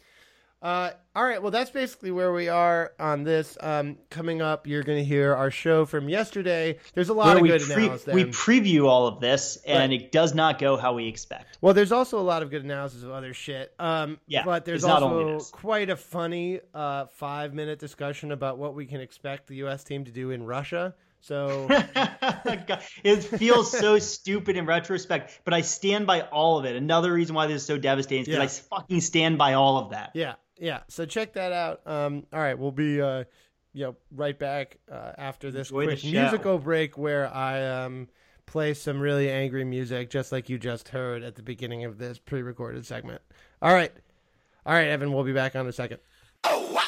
uh, all right, well, that's basically where we are on this. Um, coming up, you're going to hear our show from yesterday. There's a lot Where of good pre- analysis. we preview all of this and Right. it does not go how we expect. Well, there's also a lot of good analysis of other shit. Um, Yeah, but there's it's not only also quite a funny uh, five minute discussion about what we can expect the U.S. team to do in Russia. So it feels so stupid in retrospect, but I stand by all of it. Another reason why this is so devastating is because Yeah. I fucking stand by all of that. yeah, yeah. So check that out. Um, all right, we'll be uh, you know right back uh, after this Enjoy quick musical break where I um, play some really angry music, just like you just heard at the beginning of this pre-recorded segment. All right, all right, Evan. We'll be back on a second. Drowning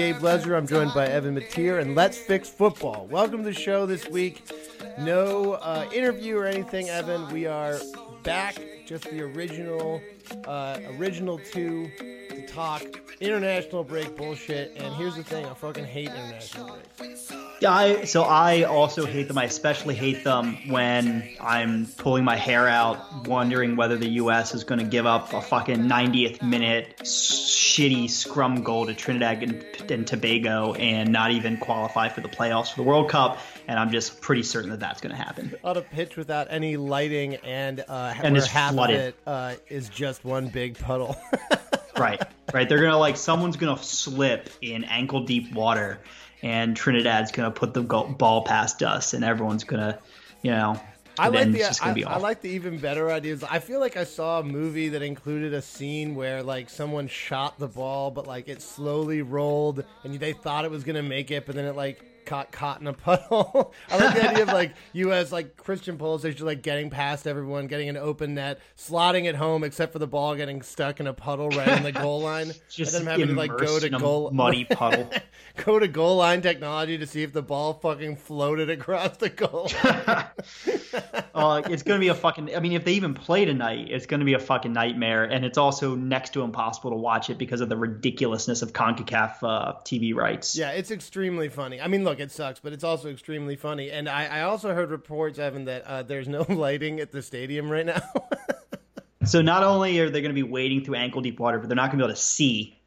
Gabe Lezra. I'm joined by Evan Mateer, and Let's Fix Football. Welcome to the show this week. No uh, interview or anything, Evan. We are back, just the original, uh, original two to talk international break bullshit. And here's the thing: I fucking hate international breaks. Yeah, I, so I also hate them. I especially hate them when I'm pulling my hair out, wondering whether the U.S. is going to give up a fucking 90th minute shitty scrum goal to Trinidad and, and Tobago and not even qualify for the playoffs for the World Cup. And I'm just pretty certain that that's going to happen. On a pitch without any lighting, and uh, And it's half flooded. of it uh, is just one big puddle. right right they're gonna like someone's gonna slip in ankle deep water and Trinidad's gonna put the ball past us, and everyone's gonna, you know. I like the I, I like the even better ideas. I feel like I saw a movie that included a scene where like someone shot the ball, but like it slowly rolled, and they thought it was gonna make it, but then it like caught caught in a puddle. I like the idea of like you as like Christian Pulisic just like getting past everyone, getting an open net, slotting it home, except for the ball getting stuck in a puddle right in the goal line, just and then having to like go to goal muddy puddle. go to goal line technology to see if the ball fucking floated across the goal. uh, it's going to be a fucking. I mean, if they even play tonight, it's going to be a fucking nightmare, and it's also next to impossible to watch it because of the ridiculousness of Concacaf uh, TV rights. Yeah, it's extremely funny. I mean, look, it sucks, but it's also extremely funny. And I, I also heard reports, Evan, that uh, there's no lighting at the stadium right now. So not only are they going to be wading through ankle deep water, but they're not going to be able to see.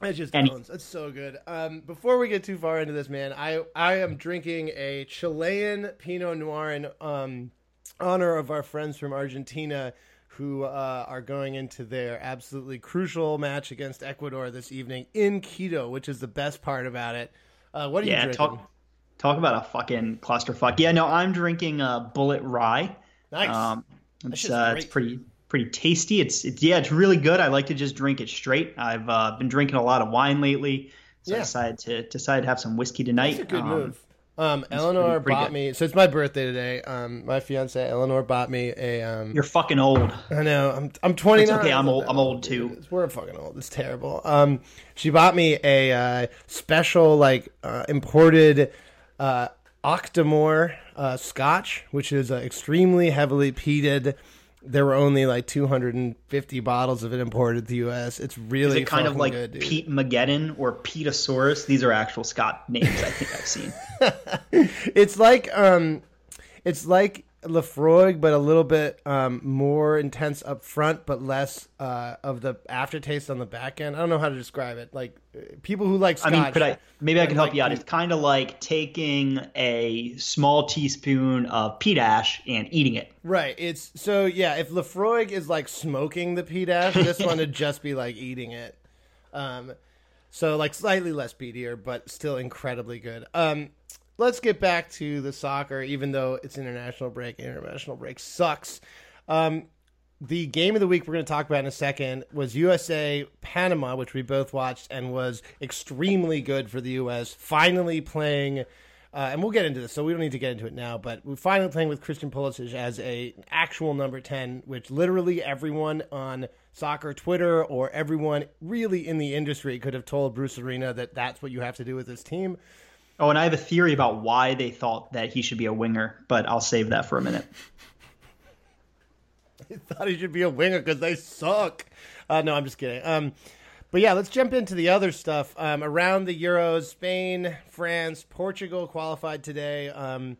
It's just Any- bones. It's so good. Um, before we get too far into this, man, I I am drinking a Chilean Pinot Noir in um, honor of our friends from Argentina who uh, are going into their absolutely crucial match against Ecuador this evening in Quito, which is the best part about it. Uh, what are you Yeah, drinking? talk talk about a fucking clusterfuck. Yeah, no, I'm drinking a Bulleit Rye. nice. Um, it's uh, it's pretty pretty tasty. It's it's yeah, it's really good. I like to just drink it straight. I've uh, been drinking a lot of wine lately, so I decided to decided to have some whiskey tonight. That's a good Um, move. Um, Eleanor pretty- pretty bought good. me. So it's my birthday today. Um, my fiance Eleanor bought me a. Um, You're fucking old. I know. I'm I'm 29. It's okay, I'm old- I'm old too. We're fucking old. It's terrible. Um, she bought me a uh, special like uh, imported uh, Octomore uh, Scotch, which is uh, extremely heavily peated. There were only like 250 bottles of it imported to the U.S. It's really it kind of like good. Pete Mageddon or Petasaurus? These are actual Scott names I think I've seen. it's like um it's like Laphroaig, but a little bit um, more intense up front, but less uh, of the aftertaste on the back end. I don't know how to describe it. Like people who like I mean, could I maybe I can help like you out? It's kind of like taking a small teaspoon of peat ash and eating it. Right. It's so yeah. If Laphroaig is like smoking the peat ash, this one would just be like eating it. Um, so like slightly less peatier, but still incredibly good. Um, let's get back to the soccer, even though it's international break. International break sucks. Um, the game of the week we're going to talk about in a second was USA Panama, which we both watched and was extremely good for the US. Finally playing, uh, and we'll get into this, so we don't need to get into it now. But we're finally playing with Christian Pulisic as a actual number ten, which literally everyone on soccer Twitter or everyone really in the industry could have told Bruce Arena that that's what you have to do with this team. Oh, and I have a theory about why they thought that he should be a winger, but I'll save that for a minute. I thought he should be a winger because they suck. Uh, no, I'm just kidding. Um, but yeah, let's jump into the other stuff. Um, around the Euros, Spain, France, Portugal qualified today. Um,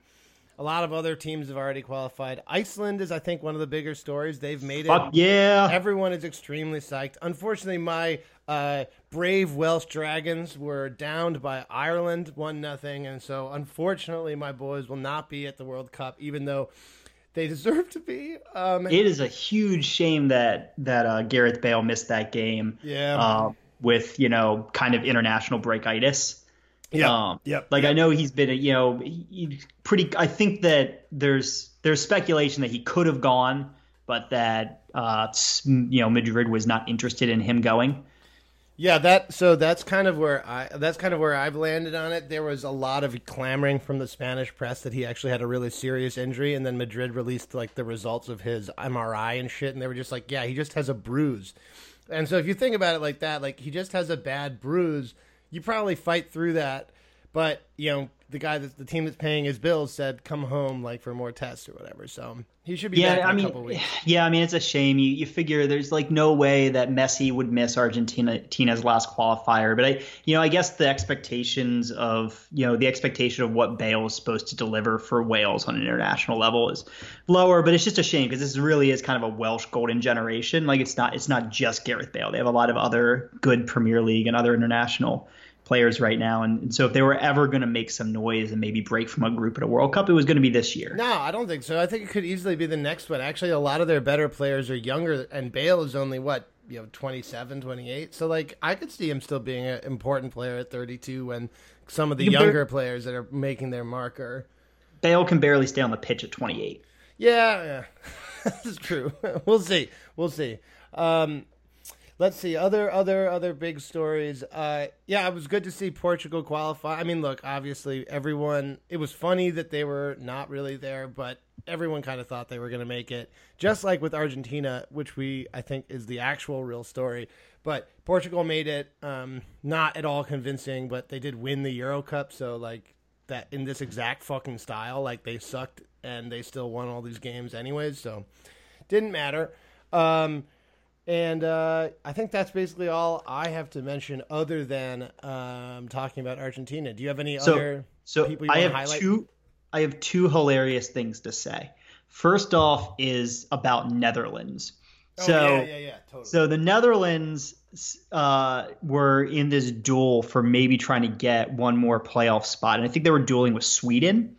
a lot of other teams have already qualified. Iceland is, I think, one of the bigger stories. They've made it. Fuck yeah! Everyone is extremely psyched. Unfortunately, my uh, brave Welsh Dragons were downed by Ireland one nothing, and so unfortunately, my boys will not be at the World Cup, even though they deserve to be. Um, It is a huge shame that that uh, Gareth Bale missed that game. Yeah. Uh, with you know kind of international breakitis. yeah, Um, yep. Like I know he's been, you know, he pretty. I think that there's there's speculation that he could have gone, but that uh, you know Madrid was not interested in him going. Yeah, that so that's kind of where I that's kind of where I've landed on it. There was a lot of clamoring from the Spanish press that he actually had a really serious injury, and then Madrid released like the results of his MRI and shit, and they were just like, yeah, he just has a bruise. And so if you think about it like that, like he just has a bad bruise, you probably fight through that. But you know, the guy that the team that's paying his bills said come home like for more tests or whatever. So he should be back in Yeah, I a mean, couple weeks. yeah, I mean, it's a shame. You you figure there's like no way that Messi would miss Argentina Tina's last qualifier, but I, you know, I guess the expectations of you know the expectation of what Bale is supposed to deliver for Wales on an international level is lower. But it's just a shame because this really is kind of a Welsh golden generation. Like it's not it's not just Gareth Bale. They have a lot of other good Premier League and other international players right now, and, and so if they were ever going to make some noise and maybe break from a group at a World Cup, it was going to be this year. No, I don't think so. I think it could easily be the next one. Actually, a lot of their better players are younger, and Bale is only what you know 27, 28. So like, I could see him still being an important player at 32 when some of the You can bar- younger players that are making their marker. Bale can barely stay on the pitch at 28. Yeah, yeah, that's true. we'll see. We'll see. Um, let's see other other other big stories. Uh, yeah, it was good to see Portugal qualify. I mean, look, obviously everyone. It was funny that they were not really there, but everyone kind of thought they were going to make it. Just like with Argentina, which we I think is the actual real story. But Portugal made it. Um, not at all convincing, but they did win the Euro Cup. So like that in this exact fucking style. Like they sucked and they still won all these games anyways, so didn't matter. Um, and uh, I think that's basically all I have to mention, other than um, talking about Argentina. Do you have any So, other so people you I want have to highlight? two. I have two hilarious things to say. First off is about Netherlands. Oh, so yeah, yeah, yeah, totally. So the Netherlands uh, were in this duel for maybe trying to get one more playoff spot, and I think they were dueling with Sweden.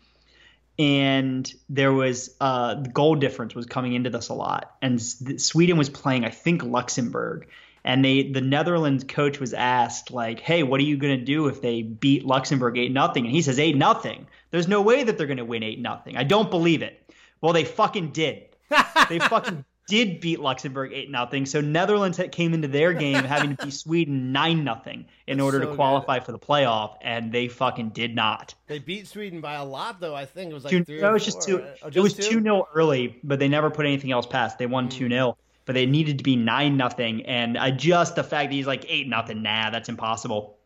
And there was uh, the goal difference was coming into this a lot, and Sweden was playing, I think, Luxembourg, and they the Netherlands coach was asked like, "Hey, what are you going to do if they beat Luxembourg eight nothing?" And he says, "Eight nothing. There's no way that they're going to win eight nothing. I don't believe it." Well, they fucking did. they fucking did beat Luxembourg eight nothing. So Netherlands came into their game having to beat Sweden nine nothing in order so to good. qualify for the playoff, and they fucking did not. They beat Sweden by a lot, though. I think it was like Two, three. no, or it was just two. right? Oh, it was just two 0 early, but they never put anything else past. They won hmm. two 0 but they needed to be nine nothing, and I just the fact that he's like eight nothing, nah, that's impossible.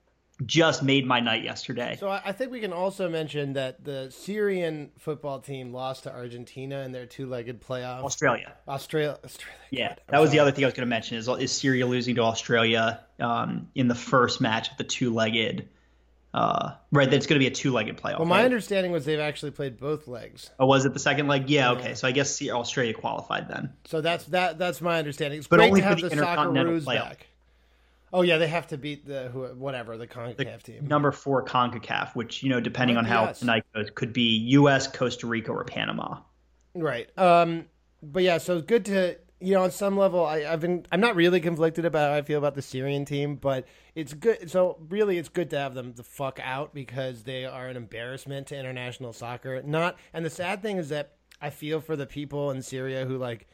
Just made my night yesterday. So I think we can also mention that the Syrian football team lost to Argentina in their two-legged playoff. Australia. Australia. Australia. Yeah, God, that was the other thing I was going to mention is is Syria losing to Australia um, in the first match of the two-legged. Uh, right, that's going to be a two-legged playoff. Well, my right? understanding was they've actually played both legs. oh, was it the second leg? Yeah, okay. So I guess Australia qualified then. So that's that. That's my understanding. It's But great only to for have the Intercontinental playoff. back. Oh yeah, they have to beat the who, whatever the Concacaf team. Number four Concacaf, which you know, depending on how us. tonight goes, could be U.S., Costa Rica, or Panama. Right. Um. But yeah, so it's good to you know on some level I, I've been I'm not really conflicted about how I feel about the Syrian team, but it's good. So really, it's good to have them the fuck out because they are an embarrassment to international soccer. Not and the sad thing is that I feel for the people in Syria who like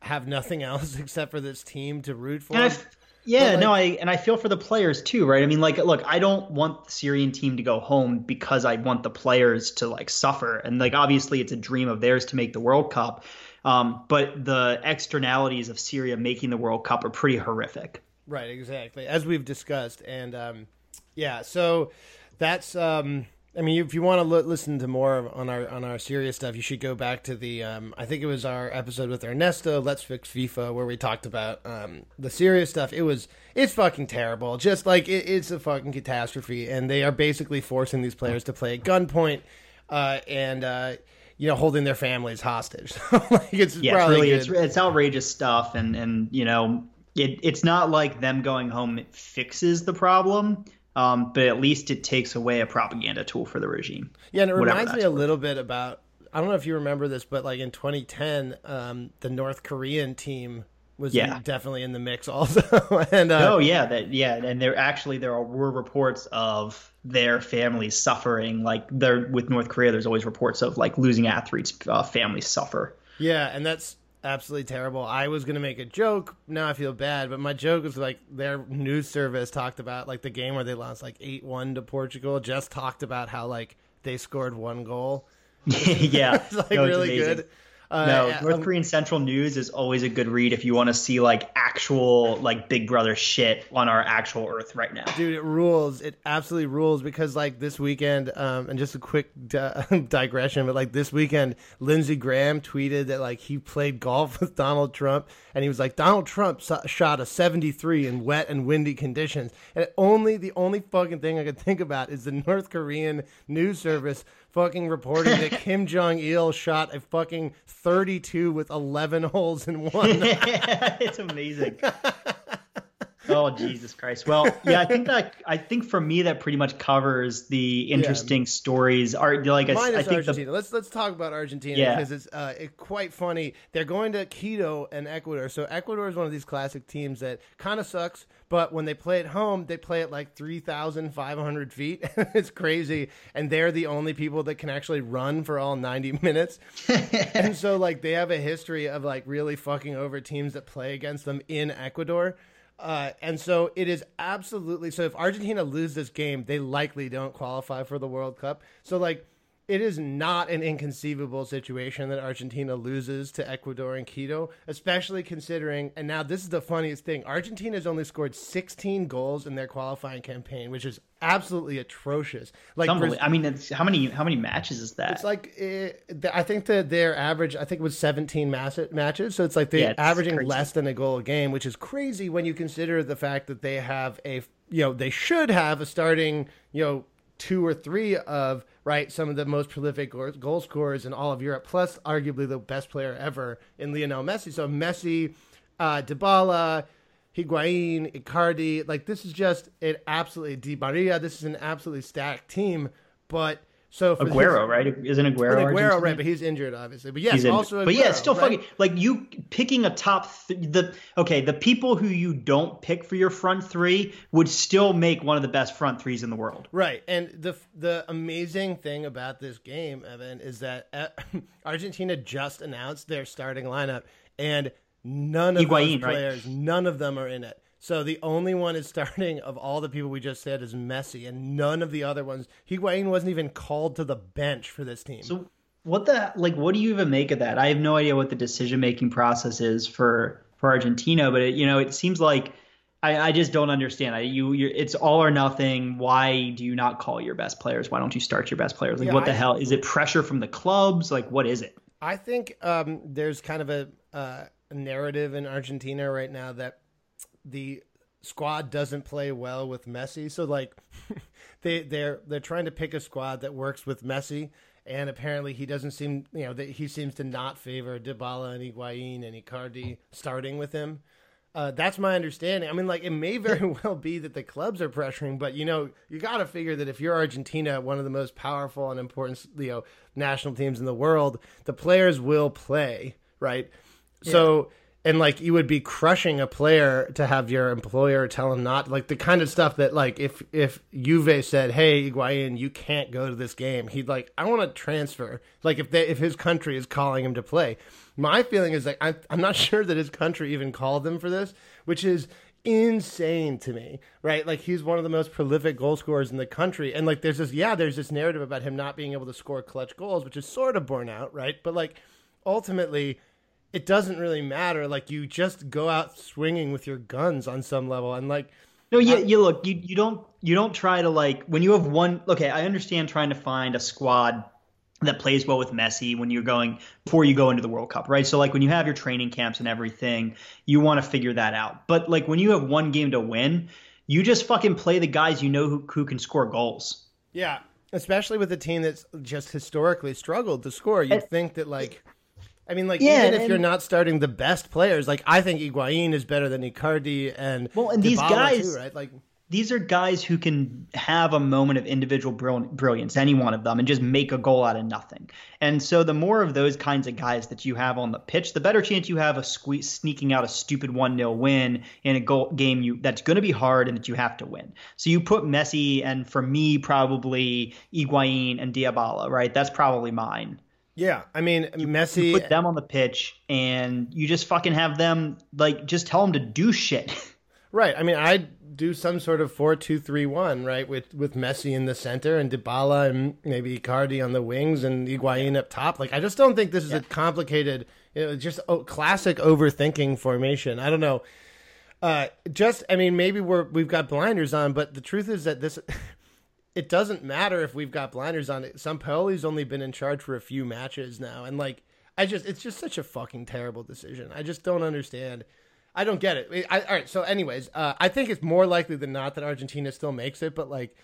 have nothing else except for this team to root for. And I f- yeah, But, no, I and I feel for the players too, right? I mean, like, look, I don't want the Syrian team to go home because I want the players to like suffer, and like, obviously, it's a dream of theirs to make the World Cup, um, but the externalities of Syria making the World Cup are pretty horrific. Right, exactly. As we've discussed, and um, yeah, so that's. Um, I mean, if you want to lo- listen to more on our on our serious stuff, you should go back to the. Um, I think it was our episode with Ernesto, Let's Fix FIFA, where we talked about um, the serious stuff. It was it's fucking terrible. Just like it, it's a fucking catastrophe, and they are basically forcing these players to play at gunpoint, uh, and uh, you know holding their families hostage. like it's Yeah, it's really good. it's it's outrageous stuff, and and you know, it it's not like them going home fixes the problem. Um, but at least it takes away a propaganda tool for the regime. Yeah, and it reminds me a little bit about. I don't know if you remember this, but like in 2010, um, the North Korean team was Yeah. definitely in the mix also. and uh, Oh yeah, that yeah, and there actually there are, were reports of their families suffering. Like there with North Korea, there's always reports of like losing athletes' uh, families suffer. yeah, and that's absolutely terrible. I was gonna make a joke. Now I feel bad, but my joke was like their news service talked about like the game where they lost like eight one to Portugal. Just talked about how like they scored one goal. yeah, It's like really amazing. good. Uh, No, North um, Korean Central News is always a good read if you want to see like actual like Big Brother shit on our actual Earth right now. dude it rules it absolutely rules because like this weekend um and just a quick di- digression but like this weekend lindsey graham tweeted that like he played golf with donald trump and he was like donald trump so- shot a 73 in wet and windy conditions and only the only fucking thing i could think about is the north korean news service fucking reporting that kim jong-il shot a fucking 32 with 11 holes in one it's amazing. Oh Jesus Christ! Well, yeah, I think that I think for me that pretty much covers the interesting stories. Are like I, I think Argentina. the let's let's talk about Argentina Yeah. because it's uh, it, quite funny. They're going to Quito and Ecuador. So Ecuador is one of these classic teams that kind of sucks, but when they play at home, they play at like three thousand five hundred feet. it's crazy, and they're the only people that can actually run for all ninety minutes. and so like they have a history of like really fucking over teams that play against them in Ecuador. Uh, and so it is absolutely so. If Argentina lose this game, they likely don't qualify for the World Cup. So like, it is not an inconceivable situation that Argentina loses to Ecuador and Quito, especially considering. And now this is the funniest thing: Argentina has only scored 16 goals in their qualifying campaign, which is absolutely atrocious. Like Braz- unbelievable. I mean, it's, how many how many matches is that? it's like eh, th- I think that their average, I think it was 17 mass- matches. So it's like they're Yeah, it's averaging crazy. less than a goal a game, which is crazy when you consider the fact that they have a, you know, they should have a starting, you know, two or three of right some of the most prolific goal scorers in all of Europe, plus arguably the best player ever in Lionel Messi. So Messi, uh, Dybala. Higuain, Icardi, like this is just an absolutely Di Maria. This is an absolutely stacked team, but so for his- Aguero, right? Isn't Aguero? Aguero, Argentine? right? But he's injured, obviously. But yes, also, but yeah, it's still right? fucking like you picking a top th- the okay the people who you don't pick for your front three would still make one of the best front threes in the world. Right, and the the amazing thing about this game, Evan, is that uh, Argentina just announced their starting lineup, and none of Higuain, those right? players, none of them are in it. So the only one is starting of all the people we just said is Messi, and none of the other ones. Higuain wasn't even called to the bench for this team. So what the like? What do you even make of that? I have no idea what the decision making process is for for Argentina, but it, you know it seems like. I, I just don't understand. I, you, it's all or nothing. Why do you not call your best players? Why don't you start your best players? Like, Yeah, what the I- hell is it? Pressure from the clubs? Like, what is it? I think um, there's kind of a, uh, a narrative in Argentina right now that the squad doesn't play well with Messi. So like they they're they're trying to pick a squad that works with Messi, and apparently he doesn't seem you know that he seems to not favor Dybala and Higuain and Icardi starting with him. Uh, that's my understanding. I mean, like, it may very well be that the clubs are pressuring, but you know, you got to figure that if you're Argentina, one of the most powerful and important, you know, national teams in the world, the players will play, right? So, and like, you would be crushing a player to have your employer tell him not, like, the kind of stuff that, like, if if Juve said, "Hey, Higuain, you can't go to this game," he'd like, "I want to transfer." Like, if they if his country is calling him to play, my feeling is like I'm, I'm not sure that his country even called him for this, which is insane to me, right? Like he's one of the most prolific goal scorers in the country, and like there's this yeah, there's this narrative about him not being able to score clutch goals, which is sort of borne out, right? But like ultimately, it doesn't really matter. Like you just go out swinging with your guns on some level, and like No, you, you look, you, you don't you don't try to like when you have one. Okay, I understand trying to find a squad that plays well with Messi when you're going before you go into the World Cup, right? So like when you have your training camps and everything, you want to figure that out. But like when you have one game to win, you just fucking play the guys you know who, who can score goals. yeah, especially with a team that's just historically struggled to score, you'd think that like. I mean, like Yeah, even if and- you're not starting the best players, like I think Higuain is better than Icardi and Well, and these guys- too, right? Like These are guys who can have a moment of individual brilliance, any one of them, and just make a goal out of nothing. And so, the more of those kinds of guys that you have on the pitch, the better chance you have of sque- sneaking out a stupid one 0 win in a goal game you that's going to be hard and that you have to win. So you put Messi and for me probably Higuain and Dybala, right? That's probably mine. Yeah, I mean Messi. You put them on the pitch and you just fucking have them like just tell them to do shit. right. I mean, I do some sort of four-two-three-one, right, with with Messi in the center and Dybala and maybe Icardi on the wings and Higuain up top. Like, I just don't think this is a complicated, you know, just oh, classic overthinking formation. I don't know. Uh, just, I mean, maybe we're we've got blinders on, but the truth is that this. It doesn't matter if we've got blinders on. It. Sampaoli's only been in charge for a few matches now, and like, I just, it's just such a fucking terrible decision. I just don't understand. I don't get it. I, all right. So, anyways, uh, I think it's more likely than not that Argentina still makes it, but like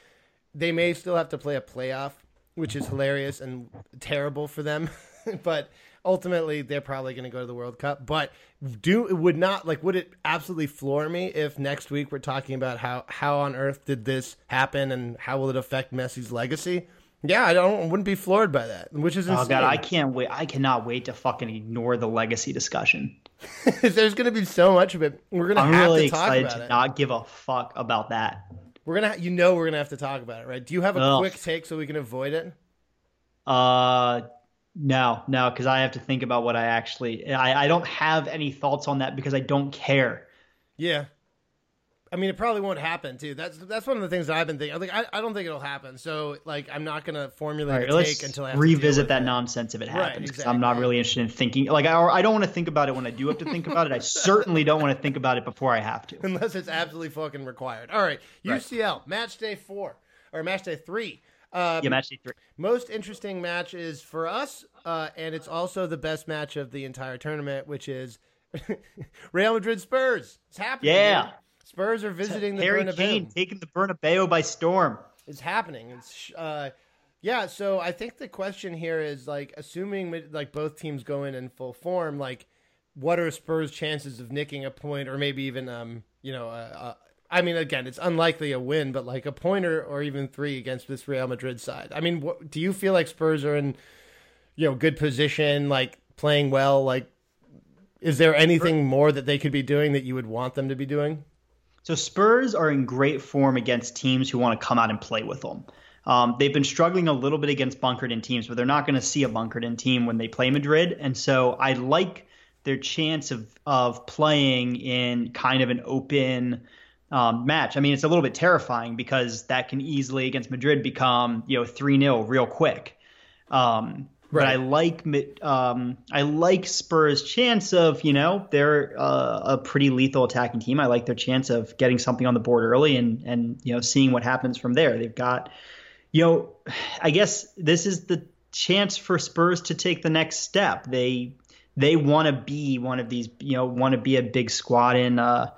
they may still have to play a playoff, which is hilarious and terrible for them. but ultimately they're probably going to go to the World Cup. But do it would not like would it absolutely floor me if next week we're talking about how how on earth did this happen and how will it affect Messi's legacy? Yeah, I don't wouldn't be floored by that, which is Oh god, I can't wait. I cannot wait to fucking ignore the legacy discussion. There's going to be so much of it. We're going to I'm have really to talk excited about to it. not give a fuck about that. We're gonna, you know, we're gonna have to talk about it, right? Do you have a Ugh. quick take so we can avoid it? Uh, no, no, because I have to think about what I actually. I, I don't have any thoughts on that because I don't care. Yeah. I mean, it probably won't happen too. That's that's one of the things that I've been thinking. Like, I, I don't think it'll happen. So, like, I'm not gonna formulate right, a take until I have to deal revisit that it. nonsense if it Right, happens. Because I'm not really interested in thinking. Like, I, I don't want to think about it when I do have to think about it. I certainly don't want to think about it before I have to. unless it's absolutely fucking required. All right, Right. UCL match day four or match day three. Um, Yeah, match three. most interesting match is for us, uh, and it's also the best match of the entire tournament, which is Real Madrid Spurs. It's happening. Yeah. dude. Spurs are visiting the Harry Bernabeu. Kane taking the Bernabeu by storm. It's happening. It's uh, yeah. So I think the question here is like, assuming like both teams go in in full form, like, what are Spurs' chances of nicking a point, or maybe even um, you know, uh, I mean, again, it's unlikely a win, but like a pointer or even three against this Real Madrid side. I mean, what, do you feel like Spurs are in, you know, good position, like playing well? Like, is there anything more that they could be doing that you would want them to be doing? So Spurs are in great form against teams who want to come out and play with them. Um, they've been struggling a little bit against bunkered in teams, but they're not going to see a bunkered in team when they play Madrid. And so I like their chance of of playing in kind of an open um, match. I mean, it's a little bit terrifying because that can easily against Madrid become you know three 0 real quick. Um, But I like um, I like Spurs' chance of you know they're uh, a pretty lethal attacking team. I like their chance of getting something on the board early and and you know seeing what happens from there. They've got you know I guess this is the chance for Spurs to take the next step. They they want to be one of these you know want to be a big squad in uh,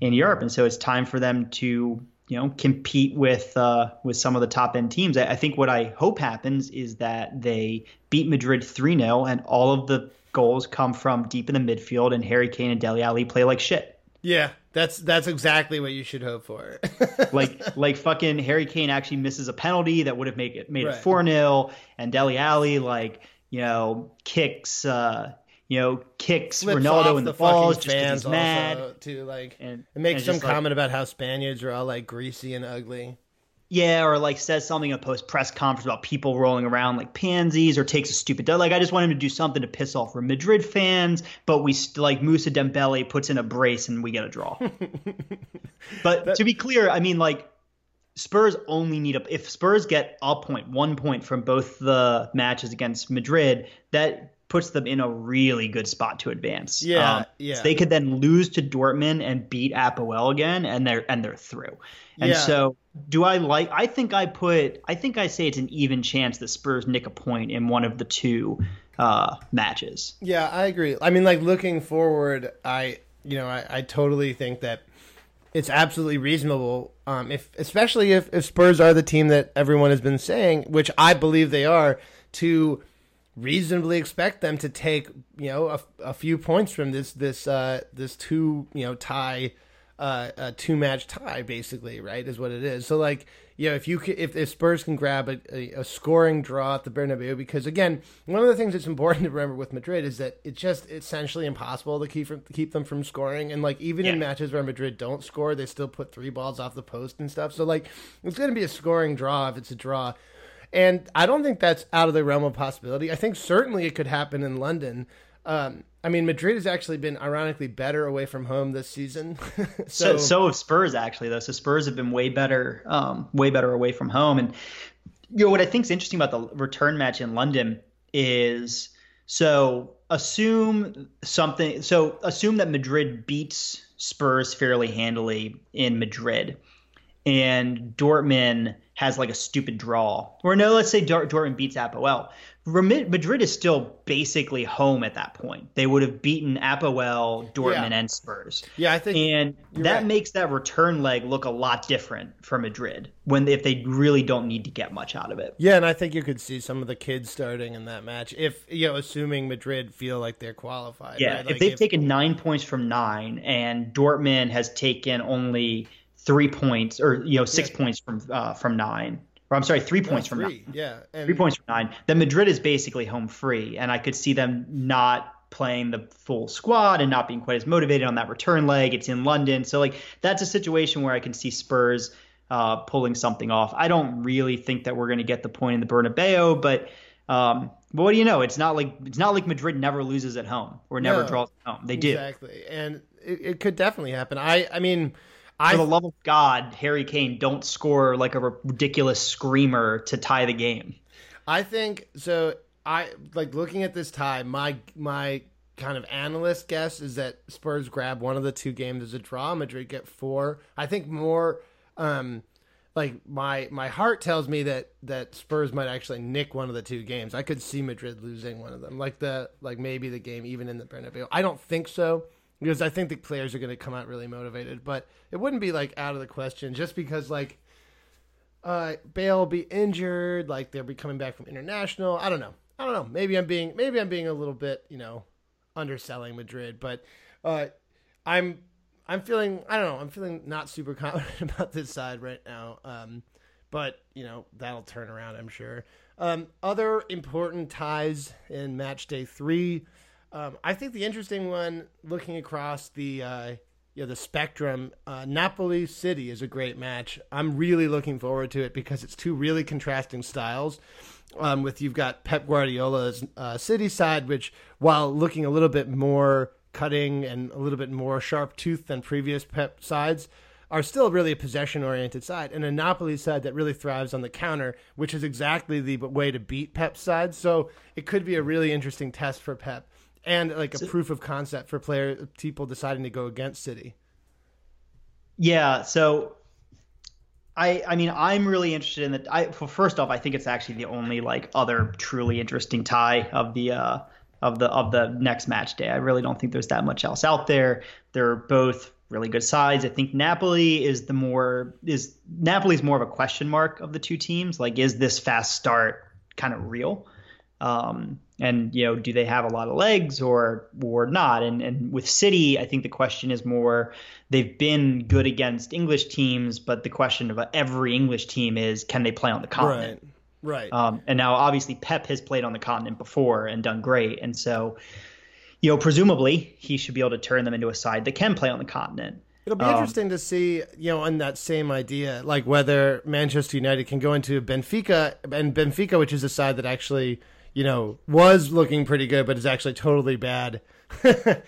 in Europe, and so it's time for them to you know compete with uh, with some of the top end teams. I, I think what I hope happens is that they beat Madrid three 0 and all of the goals come from deep in the midfield, and Harry Kane and Dele Alli play like shit. Yeah, that's that's exactly what you should hope for. like like fucking Harry Kane actually misses a penalty that would have made it made Right. it four 0 and Dele Alli like you know kicks uh you know kicks Slips Ronaldo in the, the balls fucking just 'cause fans he's mad. to like And- it makes some just, like- comment about how Spaniards are all like greasy and ugly. Yeah, or like says something in a post press conference about people rolling around like pansies, or takes a stupid like I just want him to do something to piss off Real Madrid fans, but we st- like Mousa Dembele puts in a brace and we get a draw. but to be clear, I mean like Spurs only need a if Spurs get a point, one point from both the matches against Madrid, that puts them in a really good spot to advance. Um, Yeah, yeah. so they could then lose to Dortmund and beat Apoel again, and they're and they're through. And Yeah. so, do I like? I think I put. I think I say it's an even chance that Spurs nick a point in one of the two uh, matches. Yeah, I agree. I mean, like looking forward, I you know I, I totally think that it's absolutely reasonable. Um, if especially if, if Spurs are the team that everyone has been saying, which I believe they are, to reasonably expect them to take you know a, a few points from this this uh, this two you know tie uh, a two match tie basically right is what it is. So like you know if you if, if Spurs can grab a, a, a scoring draw at the Bernabeu because again one of the things that's important to remember with Madrid is that it's just essentially impossible to keep from, keep them from scoring. And like even in matches where Madrid don't score they still put three balls off the post and stuff. So like it's going to be a scoring draw if it's a draw and I don't think that's out of the realm of possibility. I think certainly it could happen in London. Um, I mean, Madrid has actually been ironically better away from home this season. So, so, so have Spurs actually though. So Spurs have been way better, um, way better away from home. And you know what I think is interesting about the return match in London is so assume something. So assume that Madrid beats Spurs fairly handily in Madrid, and Dortmund has like a stupid draw. Or no, let's say Dort- Dortmund beats Apoel. Madrid is still basically home at that point. They would have beaten Apoel, Dortmund, Yeah. and Spurs. Yeah, I think And that right. makes that return leg look a lot different for Madrid when if they really don't need to get much out of it. Yeah, and I think you could see some of the kids starting in that match if you know, assuming Madrid feel like they're qualified. Yeah, right? if they've taken nine points from nine, and Dortmund has taken only three points, or you know, six Yeah. points from uh, from nine, or I'm sorry, three points from three, nine, yeah, and three points from nine, then Madrid is basically home free, and I could see them not playing the full squad and not being quite as motivated on that return leg. It's in London, so like that's a situation where I can see Spurs. Uh, pulling something off. I don't really think that we're going to get the point in the Bernabeu, but um, but what do you know? It's not like it's not like Madrid never loses at home or never No. draws at home. They do. exactly, and it, it could definitely happen. I, I mean, I For the love of God, Harry Kane, don't score like a ridiculous screamer to tie the game. I think so. I like looking at this tie. My my kind of analyst guess is that Spurs grab one of the two games as a draw. Madrid get four. I think more. Um, like my my heart tells me that that Spurs might actually nick one of the two games. I could see Madrid losing one of them. Like the like maybe the game even in the Bernabeu. I don't think so because I think the players are going to come out really motivated. But it wouldn't be like out of the question just because like uh, Bale will be injured. Like they'll be coming back from international. I don't know. I don't know. Maybe I'm being maybe I'm being a little bit you know underselling Madrid, but uh, I'm I'm feeling I don't know. I'm feeling not super confident about this side right now. Um, but you know that'll turn around. I'm sure. Um, other important ties in match day three. Um, I think the interesting one, looking across the uh, you know, the spectrum, uh, Napoli City is a great match. I'm really looking forward to it because it's two really contrasting styles. Um, with you've got Pep Guardiola's uh, City side, which while looking a little bit more cutting and a little bit more sharp tooth than previous Pep sides, are still really a possession oriented side, and a Napoli side that really thrives on the counter, which is exactly the way to beat Pep's side. So it could be a really interesting test for Pep and like a proof of concept for player people deciding to go against City. Yeah, so I I mean I'm really interested in that. I well, first off, I think it's actually the only like other truly interesting tie of the uh, of the of the next match day. I really don't think there's that much else out there. They're both really good sides. I think Napoli is the more is Napoli's more of a question mark of the two teams. Like, is this fast start kind of real? Um, and you know, do they have a lot of legs or or not? And and with City, I think the question is more they've been good against English teams, but the question of every English team is can they play on the continent? Right. Right. Um, and now obviously Pep has played on the continent before and done great, and so you know presumably he should be able to turn them into a side that can play on the continent. It'll be Um, interesting to see, you know, on that same idea, like whether Manchester United can go into Benfica and Benfica, which is a side that actually, you know, was looking pretty good, but is actually totally bad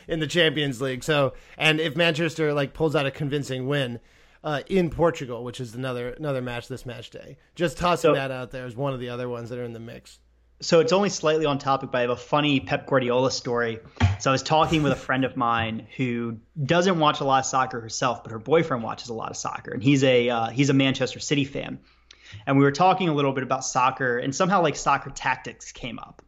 in the Champions League. So, and if Manchester like pulls out a convincing win uh, in Portugal, which is another another match this match day, just tossing So- that out there as one of the other ones that are in the mix. so it's only slightly on topic, but I have a funny Pep Guardiola story. So I was talking with a friend of mine who doesn't watch a lot of soccer herself, but her boyfriend watches a lot of soccer, and he's a uh, he's a Manchester City fan. And we were talking a little bit about soccer, and somehow like soccer tactics came up.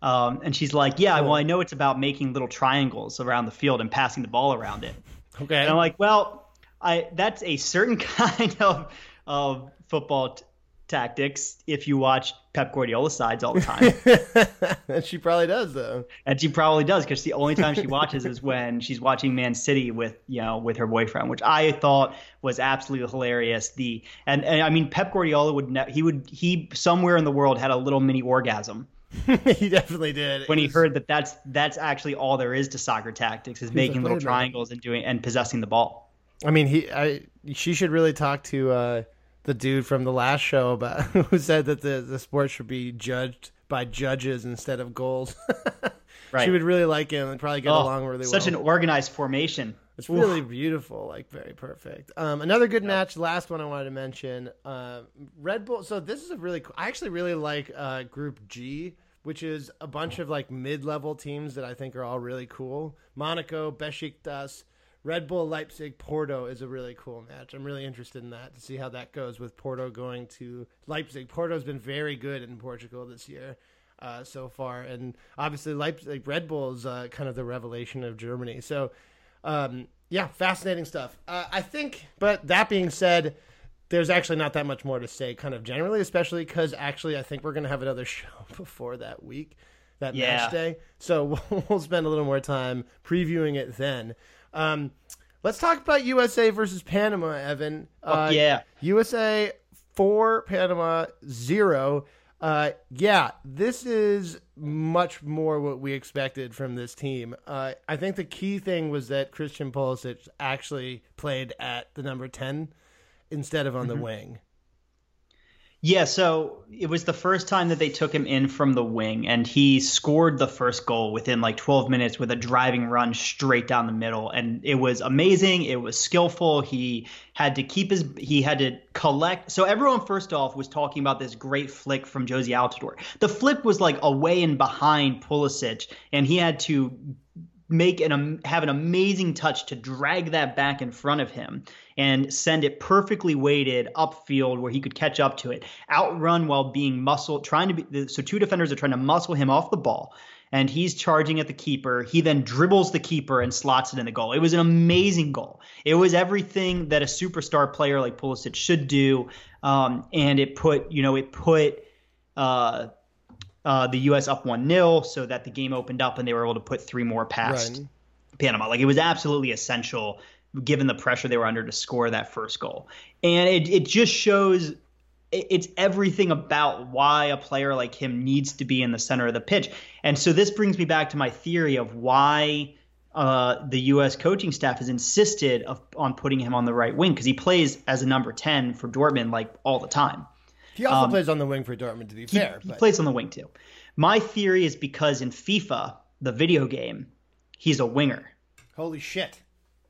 Um, and she's like, "Yeah, well, I know it's about making little triangles around the field and passing the ball around it." Okay. And I'm like, well, I that's a certain kind of of football t- tactics if you watch Pep Guardiola sides all the time. and she probably does though. and she probably does because the only time she watches is when she's watching Man City with you know with her boyfriend, which I thought was absolutely hilarious. The and, and I mean Pep Guardiola would ne- he would he somewhere in the world had a little mini orgasm he definitely did. when he heard that that's that's actually all there is to soccer tactics is making little triangles and doing and possessing the ball. I mean, he, I, she should really talk to uh, the dude from the last show about who said that the the sport should be judged by judges instead of goals. Right. She would really like him and probably get Oh, along really such well. Such an organized formation. It's really beautiful, like very perfect. Um, another good match. Last one I wanted to mention. Uh, Red Bull. So this is a really. Cool, I actually really like uh, Group G, which is a bunch of like mid-level teams that I think are all really cool. Monaco, Besiktas, Red Bull, Leipzig, Porto is a really cool match. I'm really interested in that to see how that goes with Porto going to Leipzig. Porto's been very good in Portugal this year. uh, so far, and obviously Leipzig, Red Bull is uh, kind of the revelation of Germany. So, um, yeah, fascinating stuff. Uh, I think, but that being said, there's actually not that much more to say, kind of generally, especially because actually I think we're going to have another show before that week, that Yeah. match day. So we'll, we'll spend a little more time previewing it then. Um, let's talk about USA versus Panama, Evan. Uh, yeah. USA four, Panama zero. Uh, yeah, this is much more what we expected from this team. Uh, I think the key thing was that Christian Pulisic actually played at the number ten instead of on the wing. Yeah, so it was the first time that they took him in from the wing, and he scored the first goal within like 12 minutes with a driving run straight down the middle, and it was amazing. It was skillful. He had to keep his, he had to collect. So everyone first off was talking about this great flick from Jozy Altidore. The flick was like away and behind Pulisic, and he had to make an have an amazing touch to drag that back in front of him and send it perfectly weighted upfield where he could catch up to it outrun while being muscled trying to be so two defenders are trying to muscle him off the ball and he's charging at the keeper he then dribbles the keeper and slots it in the goal it was an amazing goal it was everything that a superstar player like Pulisic should do um, and it put you know it put uh, uh, the U.S. up one 0 so that the game opened up and they were able to put three more past Right. Panama. Like it was absolutely essential, given the pressure they were under, to score that first goal. And it it just shows it's everything about why a player like him needs to be in the center of the pitch. And so this brings me back to my theory of why. Uh, the U.S. coaching staff has insisted of, on putting him on the right wing because he plays as a number ten for Dortmund like all the time. He also plays on the wing for Dortmund, to be Um, He, fair. he but plays on the wing too. My theory is because in FIFA, the video game, he's a winger. holy shit,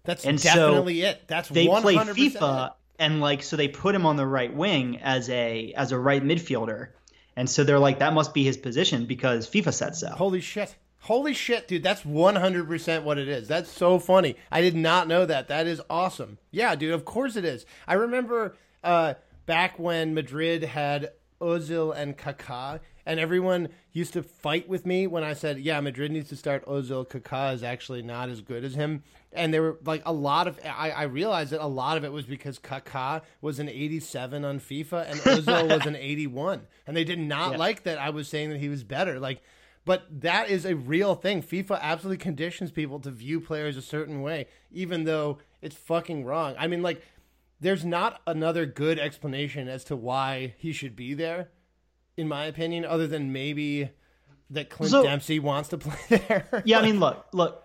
that's And so definitely it. That's They one play hundred FIFA and like so they put him on the right wing as a as a right midfielder. And so they're like that must be his position because FIFA said so. Holy shit. Holy shit, dude. That's 100% what it is. That's so funny. I did not know that. That is awesome. Yeah, dude, of course it is. I remember uh, back when Madrid had Ozil and Kaká, and everyone used to fight with me when I said, yeah, Madrid needs to start Ozil. Kaká is actually not as good as him. And there were like a lot of, I, I realized that a lot of it was because Kaká was an 87 on FIFA and Ozil was an 81. And they did not Yeah. like that I was saying that he was better. Like, but that is a real thing. FIFA absolutely conditions people to view players a certain way, even though it's fucking wrong. I mean, like, there's not another good explanation as to why he should be there, in my opinion, other than maybe that Clint So- Dempsey wants to play there. Yeah, I mean, look, look.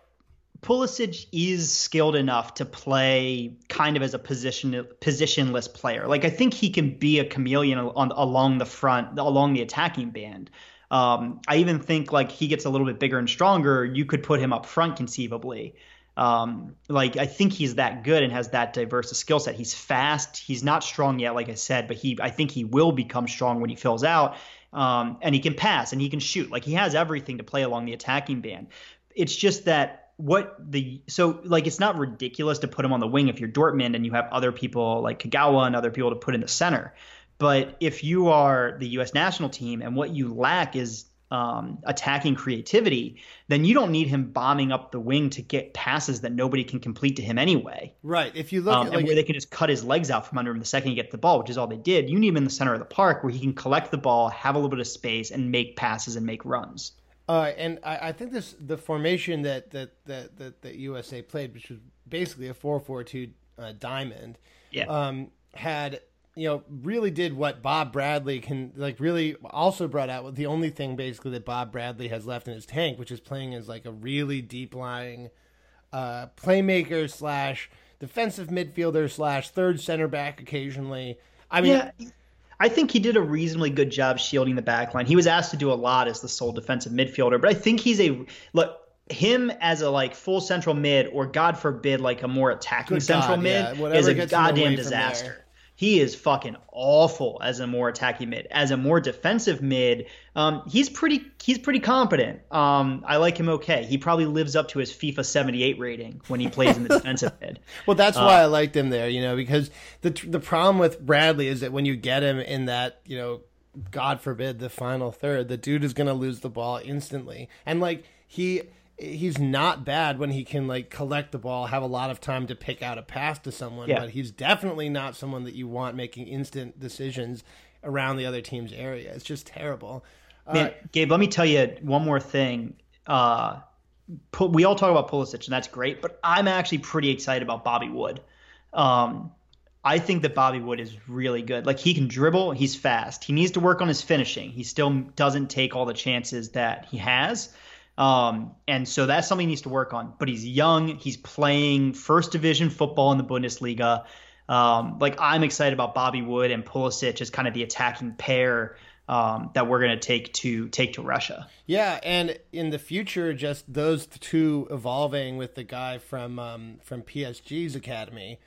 Pulisic is skilled enough to play kind of as a position positionless player. Like I think he can be a chameleon on, along the front, along the attacking band. Um, I even think like he gets a little bit bigger and stronger. You could put him up front conceivably. Um, like I think he's that good and has that diverse skill set. He's fast. He's not strong yet, like I said, but he I think he will become strong when he fills out. Um, and he can pass and he can shoot. Like he has everything to play along the attacking band. It's just that what the so like it's not ridiculous to put him on the wing if you're Dortmund and you have other people like Kagawa and other people to put in the center. But if you are the U.S. national team and what you lack is um, attacking creativity, then you don't need him bombing up the wing to get passes that nobody can complete to him anyway. right. If you look Um, at and like where they can just cut his legs out from under him the second he gets the ball, which is all they did. You need him in the center of the park where he can collect the ball, have a little bit of space, and make passes and make runs. Uh, and I, I think this the formation that that, that that that USA played, which was basically a four four two uh, diamond, Yeah. um, had you know really did what Bob Bradley can like really also brought out the only thing basically that Bob Bradley has left in his tank, which is playing as like a really deep lying uh, playmaker slash defensive midfielder slash third center back occasionally. I mean, Yeah, I think he did a reasonably good job shielding the back line. He was asked to do a lot as the sole defensive midfielder, but I think he's a look him as a like full central mid or God forbid like a more attacking Good central God, mid yeah, is a gets him away goddamn disaster. He is fucking awful as a more attacking mid. As a more defensive mid, um, he's pretty he's pretty competent. Um, I like him okay. He probably lives up to his FIFA 78 rating when he plays in the defensive mid. Well, that's Uh, why I liked him there, you know, because the the problem with Bradley is that when you get him in that, you know, God forbid, the final third, the dude is going to lose the ball instantly. And like he he's not bad when he can like collect the ball, have a lot of time to pick out a pass to someone, Yeah. but he's definitely not someone that you want making instant decisions around the other team's area. It's just terrible. Man, Gabe, let me tell you one more thing. Uh, we all talk about Pulisic, and that's great, but I'm actually pretty excited about Bobby Wood. Um, I think that Bobby Wood is really good. Like he can dribble, he's fast. He needs to work on his finishing. He still doesn't take all the chances that he has. Um, and so that's something he needs to work on. But he's young. He's playing first division football in the Bundesliga. Um, like I'm excited about Bobby Wood and Pulisic as kind of the attacking pair um, that we're going to take to take to Russia. Yeah, and in the future, just those two evolving with the guy from um, from PSG's academy.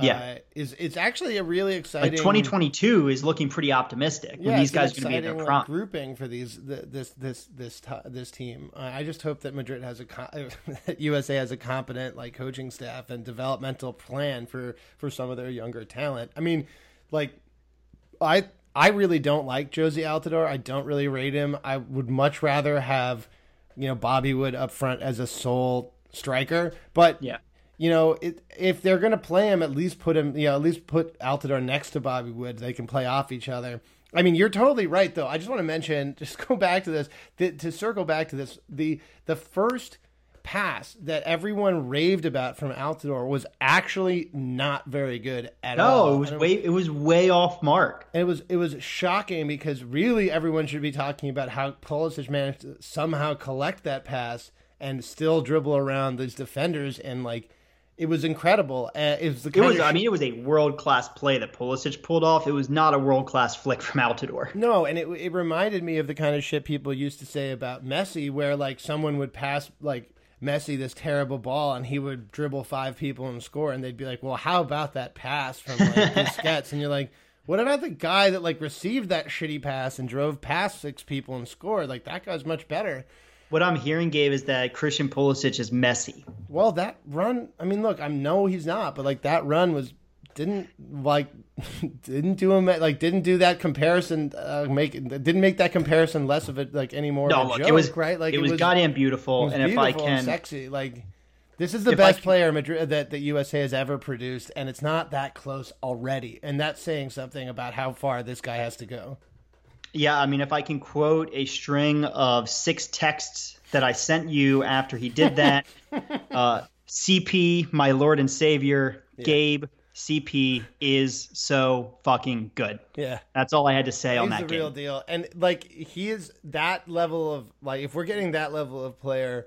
Yeah. uh, is it's actually a really exciting. Like exciting 2022 is looking pretty optimistic when Yeah, these guys are going to be in their like, grouping for these th- this this this this team. Uh, I just hope that Madrid has a co- USA has a competent like coaching staff and developmental plan for for some of their younger talent. I mean, like I I really don't like Jozy Altidore. I don't really rate him. I would much rather have you know Bobby Wood up front as a sole striker, but Yeah. You know, it, if they're going to play him, at least put him, you know, at least put Altidore next to Bobby Wood. They can play off each other. I mean, you're totally right, though. I just want to mention, just go back to this, th- to circle back to this. The the first pass that everyone raved about from Altidore was actually not very good at all. No, it was way it was way off mark. and it was it was shocking because really everyone should be talking about how Pulisic managed to somehow collect that pass and still dribble around these defenders and like it was incredible. Uh, it was the It was I mean it was a world class play that Pulisic pulled off. It was not a world class flick from Altidore. no, and it it reminded me of the kind of shit people used to say about Messi, where like someone would pass like Messi this terrible ball and he would dribble five people and score, and they'd be like, "Well, how about that pass from like Busquets?" And you're like. What about the guy that like received that shitty pass and drove past six people and scored? Like that guy's much better. What I'm hearing, Gabe, is that Christian Pulisic is Messi. Well, that run. I mean, look, I know he's not, but like that run was didn't like didn't do him like didn't do that comparison. Uh, make didn't make that comparison less of it like any more No, look, joke, it was right? Like it, was, goddamn beautiful. was and if I can, sexy, like this is the If best can- player Madrid that the USA has ever produced, and it's not that close already, and that's saying something about how far this guy has to go. Yeah, I mean, if I can quote a string of six texts that I sent you after he did that, uh, CP, my Lord and Savior, Gabe, CP is so fucking good. Yeah. That's all I had to say on He's that the real deal, and like he is that level of like if we're getting that level of player,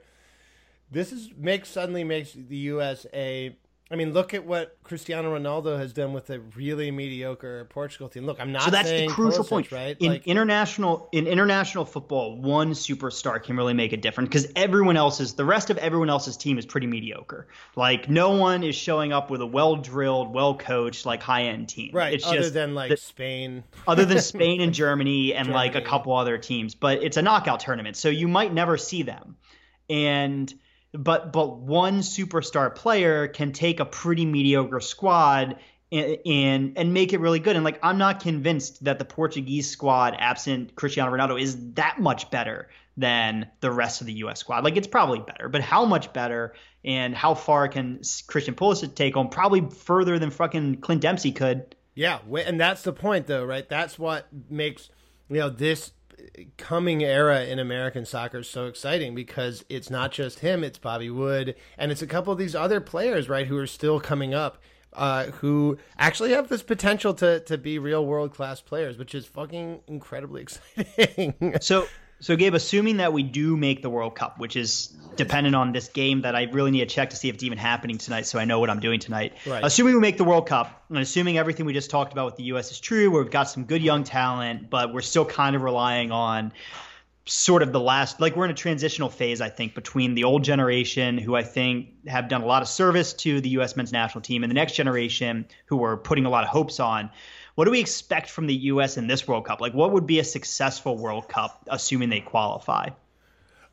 this is makes suddenly makes the U.S. a. I mean, look at what Cristiano Ronaldo has done with a really mediocre Portugal team. Look, I'm not So that's the crucial Pulisic, point. right? In like, international in international football, one superstar can really make a difference because everyone else's the rest of everyone else's team is pretty mediocre. Like no one is showing up with a well drilled, well coached, like high end team. right, It's other just than like the- Spain. other than Spain and Germany and like a couple other teams, but it's a knockout tournament, so you might never see them. And but but one superstar player can take a pretty mediocre squad and, and make it really good. And like I'm not convinced that the Portuguese squad, absent Cristiano Ronaldo, is that much better than the rest of the U.S. squad. Like it's probably better, but how much better? And how far can Christian Pulisic take on? Probably further than fucking Clint Dempsey could. Yeah, and that's the point, though, right? That's what makes you know this coming era in American soccer is so exciting because it's not just him; it's Bobby Wood, and it's a couple of these other players, right, who are still coming up, uh, who actually have this potential to to be real world class players, which is fucking incredibly exciting. So, so Gabe, assuming that we do make the World Cup, which is dependent on this game that I really need to check to see if it's even happening tonight, so I know what I'm doing tonight. Right. Assuming we make the World Cup, and assuming everything we just talked about with the U.S. is true, where we've got some good young talent, but we're still kind of relying on sort of the last like we're in a transitional phase i think between the old generation who i think have done a lot of service to the us men's national team and the next generation who we're putting a lot of hopes on what do we expect from the us in this world cup like what would be a successful world cup assuming they qualify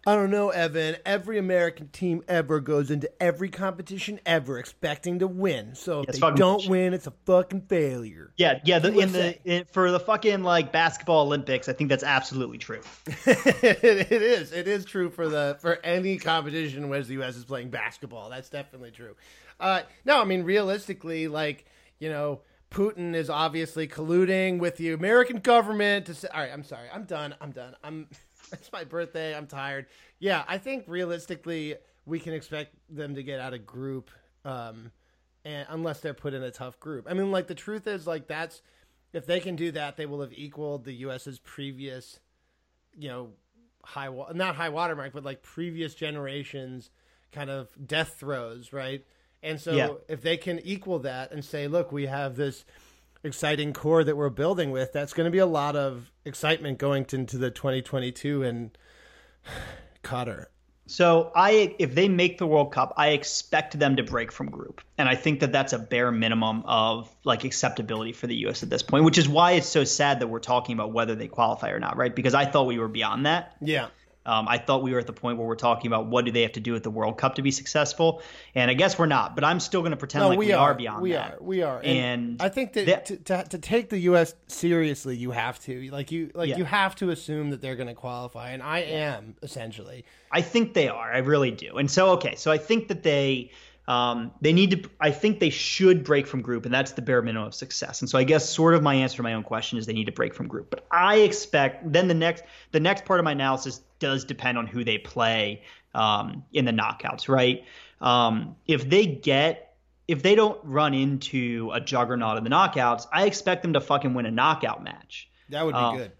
I don't know, Evan. Every American team ever goes into every competition ever expecting to win. So if It's they don't win, it's a fucking failure. Yeah, yeah. The, in the in, for the fucking like basketball Olympics, I think that's absolutely true. it is. It is true for the for any competition where the U.S. is playing basketball. That's definitely true. Uh, no, I mean realistically, like you know, Putin is obviously colluding with the American government to say. All right, I'm sorry. I'm done. I'm done. I'm. It's my birthday. I'm tired. Yeah, I think realistically we can expect them to get out of group, um, and unless they're put in a tough group. I mean, like the truth is, like that's if they can do that, they will have equaled the U.S.'s previous you know high not high watermark but like previous generations kind of death throws right and so Yeah. if they can equal that and say look we have this exciting core that we're building with that's going to be a lot of excitement going into the 2022 and Qatar So I, if they make the World Cup, I expect them to break from group, and I think that that's a bare minimum of like acceptability for the U.S. at this point, which is why it's so sad that we're talking about whether they qualify or not, right? Because I thought we were beyond that. yeah Um, I thought we were at the point where we're talking about what do they have to do at the World Cup to be successful, and I guess we're not. But I'm still going to pretend no like we, we, are, beyond we that. are we are And i think that that- to, to, to take the us seriously you have to like you like Yeah. you have to assume that they're going to qualify and i am essentially I think they are. I really do. And so, okay, so I think that they um, they need to. I think they should break from group, and that's the bare minimum of success. And so, I guess sort of my answer to my own question is they need to break from group. But I expect then the next the next part of my analysis does depend on who they play um, in the knockouts, right? Um, if they get if they don't run into a juggernaut in the knockouts, I expect them to fucking win a knockout match. that would be Oh. good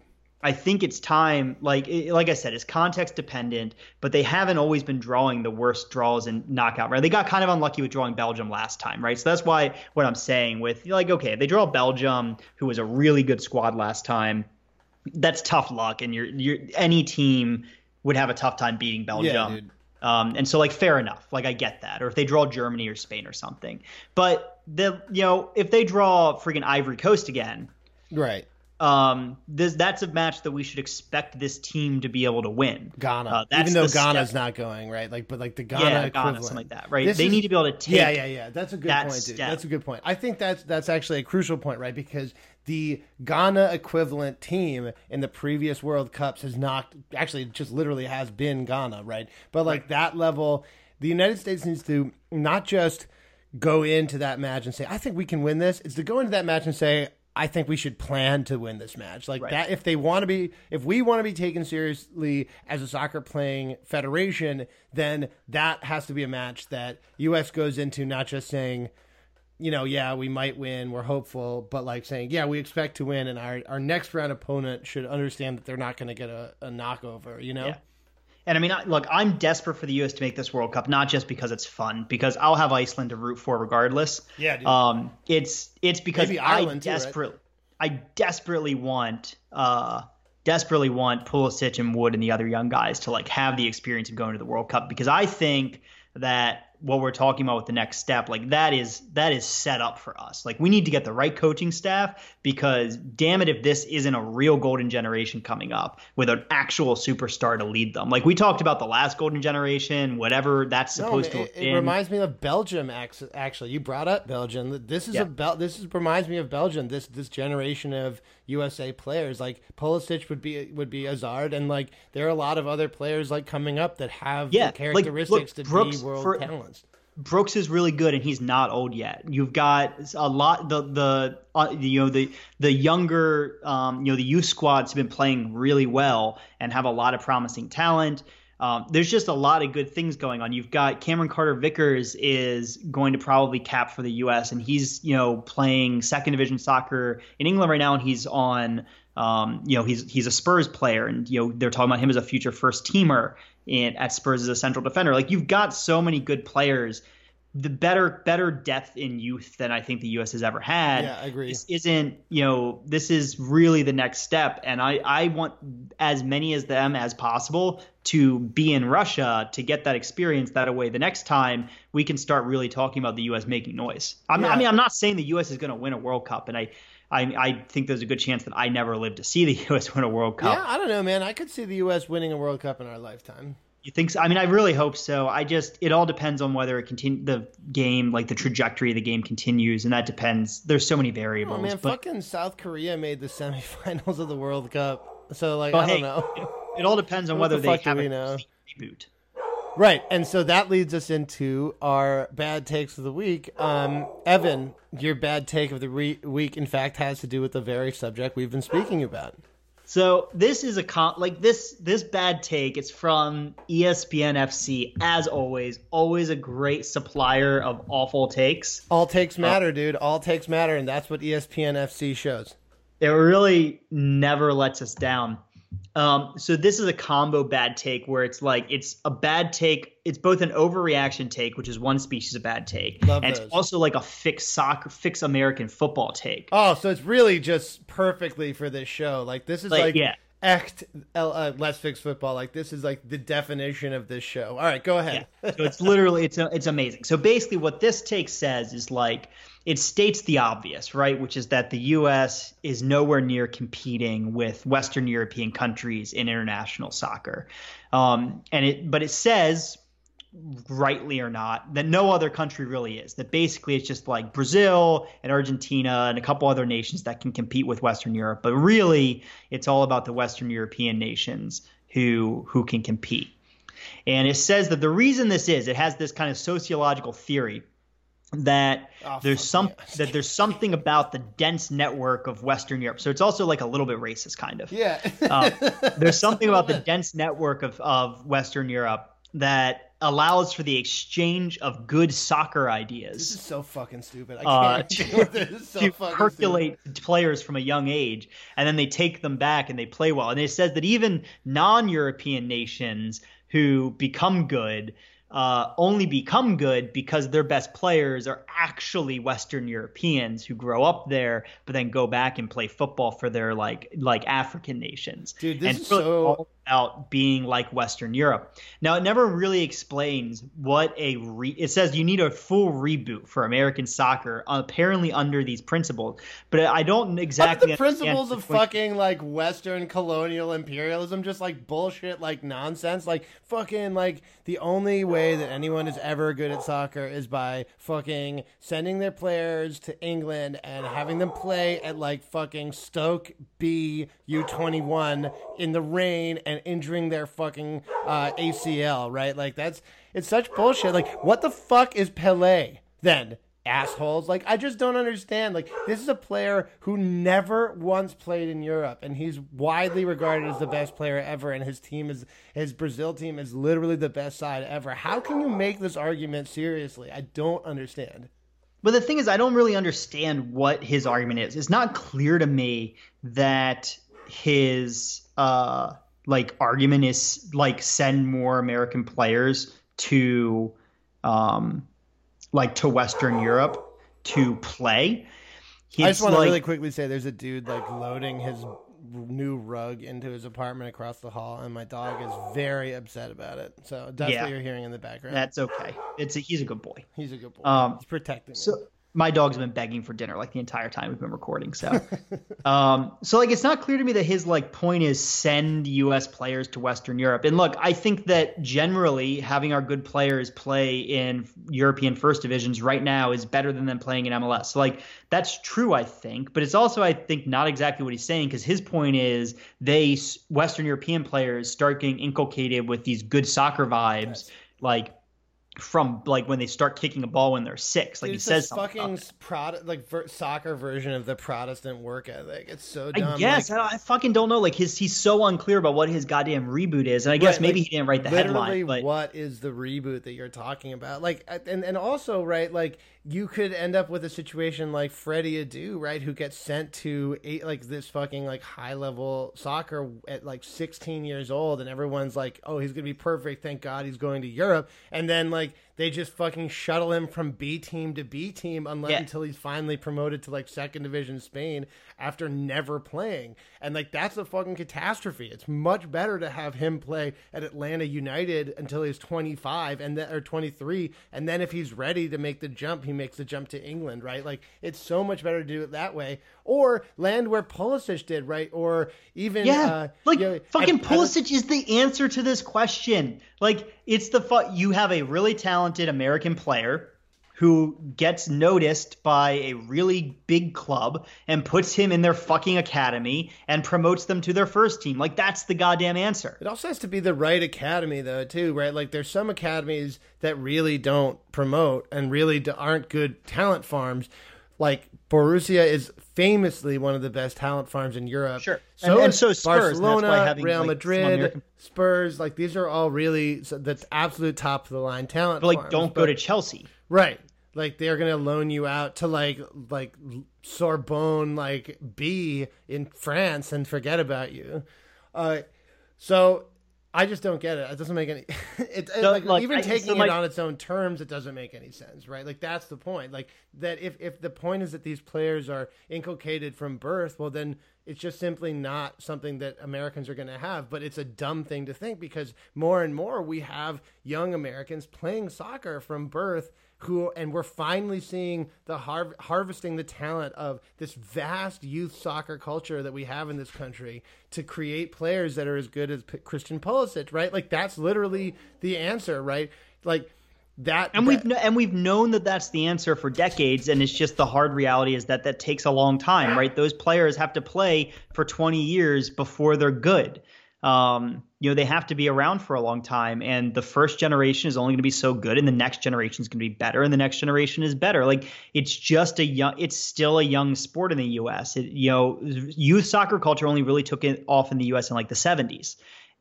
I think it's time. Like like I said, it's context dependent, but they haven't always been drawing the worst draws in knockout. Right? They got kind of unlucky with drawing Belgium last time, right? So that's why what I'm saying with like, okay, they draw Belgium, who was a really good squad last time. That's tough luck, and you're you're any team would have a tough time beating Belgium. dude. Um, and so like fair enough, like I get that. Or if they draw Germany or Spain or something, but the you know if they draw freaking Ivory Coast again, right um, this that's a match that we should expect this team to be able to win. Ghana, Uh, even though Ghana's step- not going right, like but like the Ghana yeah, equivalent, Ghana, something like that, right? This they is- need to be able to take. yeah, yeah, yeah. That's a good that point, dude. step. That's a good point. I think that's that's actually a crucial point, right? Because the Ghana equivalent team in the previous World Cups has knocked, actually, just literally has been Ghana, right? But like that level, the United States needs to not just go into that match and say, "I think we can win this." It's to go into that match and say. I think we should plan to win this match. Like Right. that, if they want to be, if we want to be taken seriously as a soccer playing federation, then that has to be a match that U.S. goes into not just saying, you know, yeah, we might win, we're hopeful, but like saying, yeah, we expect to win, and our, our next round opponent should understand that they're not going to get a, a knockover, you know? Yeah. And I mean, I- look, I'm desperate for the U.S. to make this World Cup, not just because it's fun, because I'll have Iceland to root for regardless. Yeah, dude. Um, it's it's because Maybe I Ireland too, right? desperately, I desperately want, uh, desperately want Pulisic and Wood and the other young guys to like have the experience of going to the World Cup because I think that what we're talking about with the next step, like that is that is set up for us. Like we need to get the right coaching staff because damn it if this isn't a real golden generation coming up with an actual superstar to lead them. Like we talked about the last golden generation, whatever that's No, supposed man, to it, it reminds me of Belgium. Actually, you brought up Belgium. This is Yeah. a Bel- This is reminds me of Belgium. This this generation of USA players like Pulisic would be would be Hazard, and like there are a lot of other players like coming up that have Yeah, the like, characteristics look, to Brooks be world for- talents. Brooks is really good and he's not old yet. You've got a lot the the uh, you know the the younger um, you know the youth squads have been playing really well and have a lot of promising talent. Um, there's just a lot of good things going on. You've got Cameron Carter Vickers is going to probably cap for the U.S. and he's you know playing second division soccer in England right now and he's on um, you know he's he's a Spurs player and you know they're talking about him as a future first teamer in, at Spurs as a central defender. Like you've got so many good players the better better depth in youth than I think the U.S. has ever had. Yeah, I agree. This isn't you know this is really the next step, and I I want as many as them as possible to be in Russia to get that experience. That way, the next time we can start really talking about the U.S. making noise. I'm, Yeah. I mean, I'm not saying the U.S. is going to win a World Cup, and I. I, I think there's a good chance that I never live to see the U.S. win a World Cup. Yeah, I don't know, man. I could see the U.S. winning a World Cup in our lifetime. You think so? I mean, I really hope so. I just it all depends on whether it continue the game, like the trajectory of the game continues, and that depends. There's so many variables. Oh man, but fucking South Korea made the semifinals of the World Cup. So like, I hey, don't know. it, it all depends on What whether the they have a know? reboot. Right, and so that leads us into our bad takes of the week. Um, Evan, your bad take of the re- week, in fact, has to do with the very subject we've been speaking about. So this is a con like this this bad take. It's from ESPN FC as always. Always a great supplier of awful takes. All takes matter, dude. All takes matter, and that's what ESPN FC shows. It really never lets us down. Um, so this is a combo bad take where it's like it's a bad take. It's both an overreaction take, which is one species of bad take, Love and those. it's also like a fix soccer, fix American football take. Oh, so it's really just perfectly for this show. Like this is Like, like, yeah. Act uh, let's fix football. Like this is like the definition of this show. All right, go ahead. Yeah. So it's literally it's it's amazing. So basically, what this take says is like it states the obvious, right? Which is that the U.S. is nowhere near competing with Western European countries in international soccer, um, and it but it says rightly or not, that no other country really is. That basically it's just like Brazil and Argentina and a couple other nations that can compete with Western Europe. But really, it's all about the Western European nations who who can compete. And it says that the reason this is, it has this kind of sociological theory that Oh, there's some yeah. that there's something about the dense network of Western Europe. So it's also like a little bit racist, kind of. Yeah. Uh, there's something about the dense network of, of Western Europe that allows for the exchange of good soccer ideas. This is so fucking stupid. I uh, can't with this. So to percolate players from a young age, and then they take them back and they play well. And it says that even non-European nations who become good uh, only become good because their best players are actually Western Europeans who grow up there, but then go back and play football for their like like African nations. Dude, this and is really so- all about being like Western Europe. Now, it never really explains what a re- it says you need a full reboot for American soccer, apparently under these principles. But I don't exactly the principles of fucking like Western colonial imperialism just like bullshit, like nonsense? Like fucking like the only way that anyone is ever good at soccer is by fucking sending their players to England and having them play at like fucking Stoke B U twenty one in the rain and injuring their fucking uh, ACL, right? Like that's it's such bullshit. Like what the fuck is Pele then? Assholes. Like I just don't understand. Like this is a player who never once played in Europe, and he's widely regarded as the best player ever. And his team is his Brazil team is literally the best side ever. How can you make this argument seriously? I don't understand. But the thing is, I don't really understand what his argument is. It's not clear to me that his uh like argument is like send more American players to um like to Western Europe to play. I just want to like- really quickly say there's a dude like loading his new rug into his apartment across the hall, and my dog is very upset about it. So that's Yeah. what you're hearing in the background. that's okay. It's a, he's a good boy. He's a good boy. Um, He's protecting me. My dog's been begging for dinner like the entire time we've been recording. So, um, so like it's not clear to me that his like point is send U.S. players to Western Europe. And look, I think that generally having our good players play in European first divisions right now is better than them playing in MLS. So like that's true, I think. But it's also I think not exactly what he's saying because his point is they Western European players start getting inculcated with these good soccer vibes, like. From like when they start kicking a ball when they're six, like Dude, he says something fucking like ver- soccer version of the Protestant work ethic. It's so dumb. I guess like, I, I fucking don't know. Like his, he's so unclear about what his goddamn reboot is, and I guess Right, maybe like, he didn't write the literally, headline. But what is the reboot that you're talking about? Like, and and also, right? Like, you could end up with a situation like Freddie Adu, right, who gets sent to eight, like this fucking like high level soccer at like 16 years old, and everyone's like, oh, he's gonna be perfect. Thank God he's going to Europe, and then like they just fucking shuttle him from B team to B team unless Yeah. until he's finally promoted to like second division Spain after never playing. And like that's a fucking catastrophe. It's much better to have him play at Atlanta United until he's 25 and then or 23 and then if he's ready to make the jump, he makes the jump to England, right? Like it's so much better to do it that way or land where Pulisic did, right? Or even Yeah, uh, like you know, fucking I- I Pulisic is the answer to this question. Like it's the fu- you have a really talented American player who gets noticed by a really big club and puts him in their fucking academy and promotes them to their first team. Like that's the goddamn answer. It also has to be the right academy, though, too, right? Like, there's some academies that really don't promote and really aren't good talent farms. Like Borussia is famously one of the best talent farms in Europe. Sure. so And- and so Spurs, and Barcelona, why Real like, Madrid, Spurs. Like these are all really so that's absolute top of the line talent. But like farms, don't but- go to Chelsea. Right. Like they're gonna loan you out to like like Sorbonne like B in France and forget about you. Uh, so I just don't get it. It doesn't make any. It, No, like like, even I- taking so, it like- on its own terms, it doesn't make any sense, right? Like that's the point. Like that if if the point is that these players are inculcated from birth, well then it's just simply not something that Americans are going to have. But it's a dumb thing to think because more and more we have young Americans playing soccer from birth who and we're finally seeing the har- harvesting the talent of this vast youth soccer culture that we have in this country to create players that are as good as P- Christian Pulisic, right? Like that's literally the answer, right? Like that And we've kn- and we've known that that's the answer for decades, and it's just the hard reality is that that takes a long time, right? Those players have to play for 20 years before they're good. Um, you know, they have to be around for a long time, and the first generation is only going to be so good, and the next generation is going to be better, and the next generation is better. Like it's just a young, it's still a young sport in the U.S. It, you know, youth soccer culture only really took it off in the U.S. in like the 70s,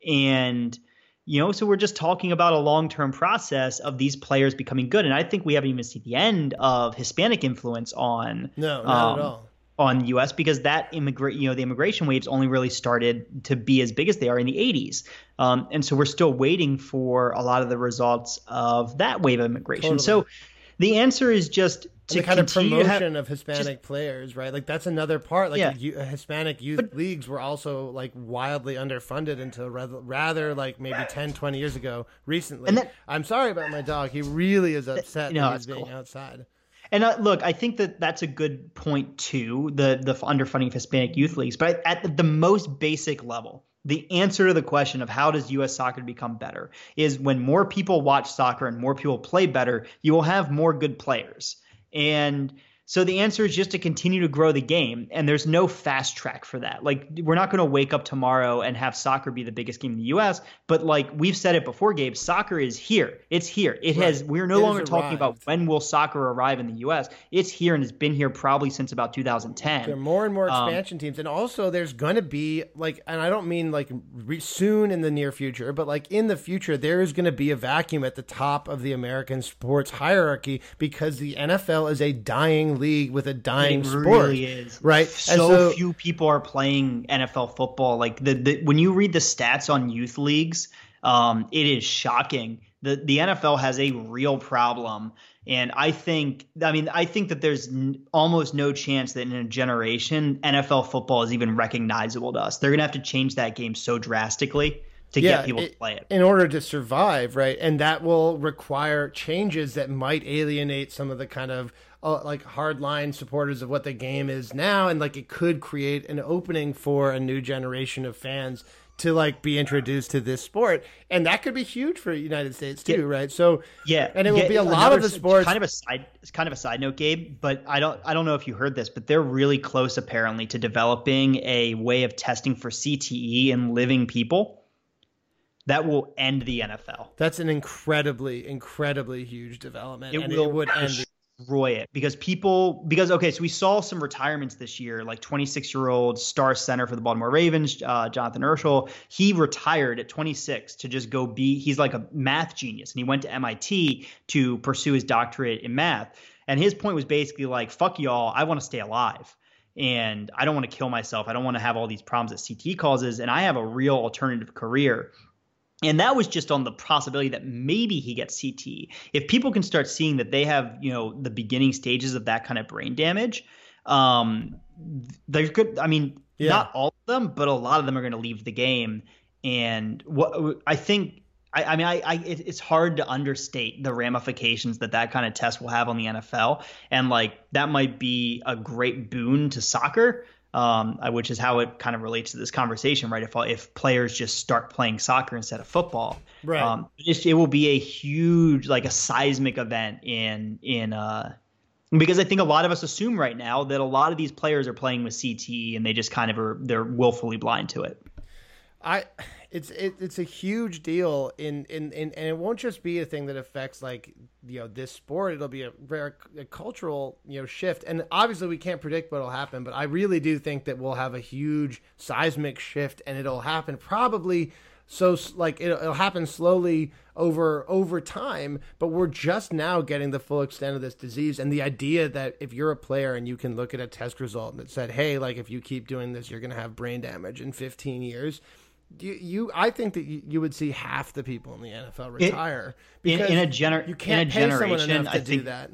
and you know, so we're just talking about a long-term process of these players becoming good, and I think we haven't even seen the end of Hispanic influence on no, not um, at all. On the U.S. because that immigrate, you know, the immigration waves only really started to be as big as they are in the 80s, um, and so we're still waiting for a lot of the results of that wave of immigration. Totally. So the answer is just to the kind of continue to have- promotion of Hispanic players, right? Like that's another part. Like Yeah. you, Hispanic youth leagues were also like wildly underfunded until rather, rather like maybe 10, 20 years ago. Recently, And that- I'm sorry about my dog. He really is upset No, that he's being cool. outside. And uh, look, I think that that's a good point too. The the underfunding of Hispanic youth leagues, but at the most basic level, the answer to the question of how does U.S. soccer become better is when more people watch soccer and more people play better, you will have more good players. And so the answer is just to continue to grow the game, and there's no fast track for that. Like we're not going to wake up tomorrow and have soccer be the biggest game in the U.S. But like we've said it before, Gabe, soccer is here. It's here. It has. We're no It longer talking about when will soccer arrive in the U.S. It's here and it's been here probably since about 2010. There are more and more Um, expansion teams, and also there's going to be like, and I don't mean like re- soon in the near future, but like in the future, there is going to be a vacuum at the top of the American sports hierarchy because the NFL is a dying league with a dying it sport, really is right? So, few people are playing NFL football. Like the, the when you read the stats on youth leagues, um, it is shocking. The the NFL has a real problem, and I think I mean I think that there's n- almost no chance that in a generation NFL football is even recognizable to us. They're gonna have to change that game so drastically to yeah, get people it- to play it. in order to survive, right? And that will require changes that might alienate some of the kind of uh, like hardline supporters of what the game is now, and like it could create an opening for a new generation of fans to like be introduced to this sport, and that could be huge for the United States too, Yeah. right? So Yeah, and it will be a lot of the sports. Kind of a side, it's kind of a side note, Gabe. But I don't, I don't know if you heard this, but they're really close apparently to developing a way of testing for CTE in living people that will end the NFL. that's an incredibly, incredibly huge development, It and will it would end. the- destroy it because people because okay so we saw some retirements this year like 26 year old star center for the baltimore ravens uh, jonathan urschel he retired at 26 to just go be he's like a math genius and he went to mit to pursue his doctorate in math and his point was basically like fuck y'all i want to stay alive and i don't want to kill myself i don't want to have all these problems that ct causes and i have a real alternative career and that was just on the possibility that maybe he gets CTE. If people can start seeing that they have, you know, the beginning stages of that kind of brain damage, um, they're good. I mean, Yeah. not all of them, but a lot of them are going to leave the game. And what I think, I, I mean, I, I it, it's hard to understate the ramifications that that kind of test will have on the NFL, and like that might be a great boon to soccer. Um, uh, which is how it kind of relates to this conversation, right? If if players just start playing soccer instead of football, Right. Um, it's, it will be a huge, like a seismic event in in uh, because I think a lot of us assume right now that a lot of these players are playing with CTE and they just kind of are they're willfully blind to it. I it's it, it's a huge deal in, in in and it won't just be a thing that affects like you know this sport. It'll be a very a cultural you know shift. And obviously we can't predict what'll happen but I really do think that we'll have a huge seismic shift and it'll happen probably so like it'll, it'll happen slowly over over time but we're just now getting the full extent of this disease. And the idea that if you're a player and you can look at a test result that said hey like if you keep doing this you're going to have brain damage in 15 years you, you I think that you, you would see half the people in the NFL retire In, because in a gener- you can't in pay someone generation, enough to I do think that.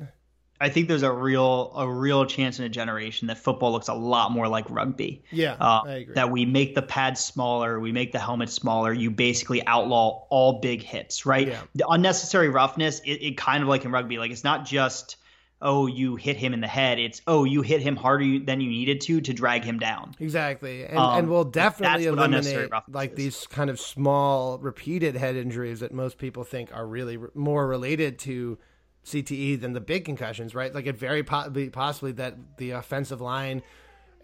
I think there's a real a real chance in a generation that football looks a lot more like rugby. Yeah, Uh, I agree. That we make the pads smaller, we make the helmet smaller. You basically outlaw all big hits, right? Yeah. The unnecessary roughness, it, it kind of like in rugby, like it's not just oh you hit him in the head. It's oh you hit him harder than you needed to to drag him down. Exactly, and Um, and we'll definitely that's what unnecessary eliminate like is. these kind of small repeated head injuries that most people think are really re- more related to CTE than the big concussions, right? Like it very possibly possibly that the offensive line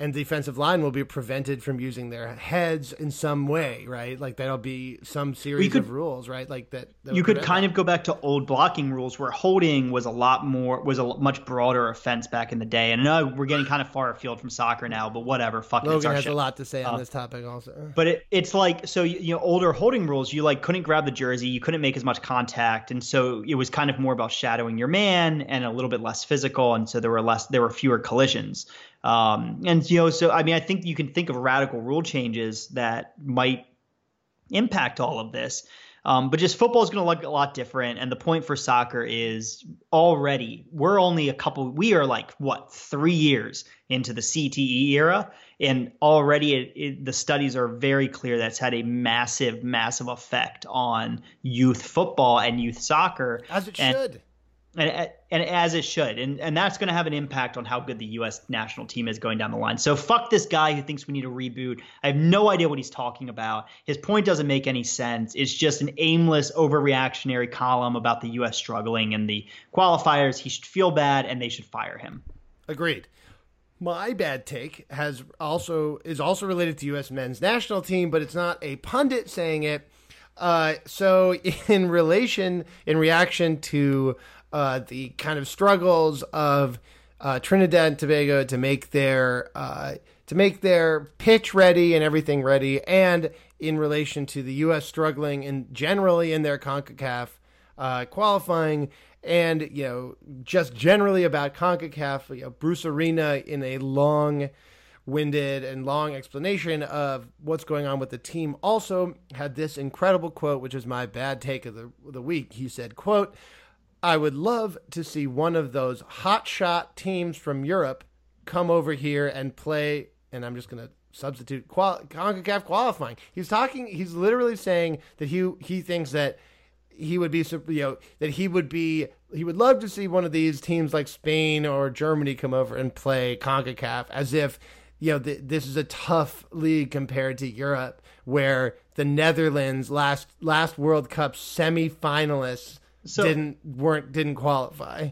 and defensive line will be prevented from using their heads in some way, right? Like that'll be some series could- of rules, right? Like that. that you could kind that. of go back to old blocking rules where holding was a lot more was a much broader offense back in the day. And I know we're getting kind of far afield from soccer now, but whatever. Fuck it, it's our has show. a lot to say on uh, this topic, also. But it, it's like so you you know older holding rules. You like couldn't grab the jersey, you couldn't make as much contact, and so it was kind of more about shadowing your man and a little bit less physical, and so there were less there were fewer collisions. Um, and you know, so I mean, I think you can think of radical rule changes that might impact all of this. Um, but just football is going to look a lot different. And the point for soccer is already we're only a couple. We are like what three years into the CTE era, and already it, it, the studies are very clear that's had a massive, massive effect on youth football and youth soccer. As it And- should. And and as it should, and and that's going to have an impact on how good the U.S. national team is going down the line. So fuck this guy who thinks we need a reboot. I have no idea what he's talking about. His point doesn't make any sense. It's just an aimless, overreactionary column about the U.S. struggling and the qualifiers. He should feel bad, and they should fire him. Agreed. My bad take has also is also related to U.S. men's national team, but it's not a pundit saying it. Uh, so, in relation, in reaction to uh, the kind of struggles of uh, Trinidad and Tobago to make their uh, to make their pitch ready and everything ready, and in relation to the U.S. struggling and generally in their Concacaf uh, qualifying, and you know just generally about Concacaf. You know, Bruce Arena in a long winded and long explanation of what's going on with the team also had this incredible quote which is my bad take of the, the week he said quote i would love to see one of those hotshot teams from europe come over here and play and i'm just going to substitute qual- concacaf qualifying. He's talking he's literally saying that he he thinks that he would be you know that he would be he would love to see one of these teams like Spain or Germany come over and play CONCACAF as if you know th- this is a tough league compared to Europe where the Netherlands last last World Cup semi-finalists So- didn't weren't didn't qualify.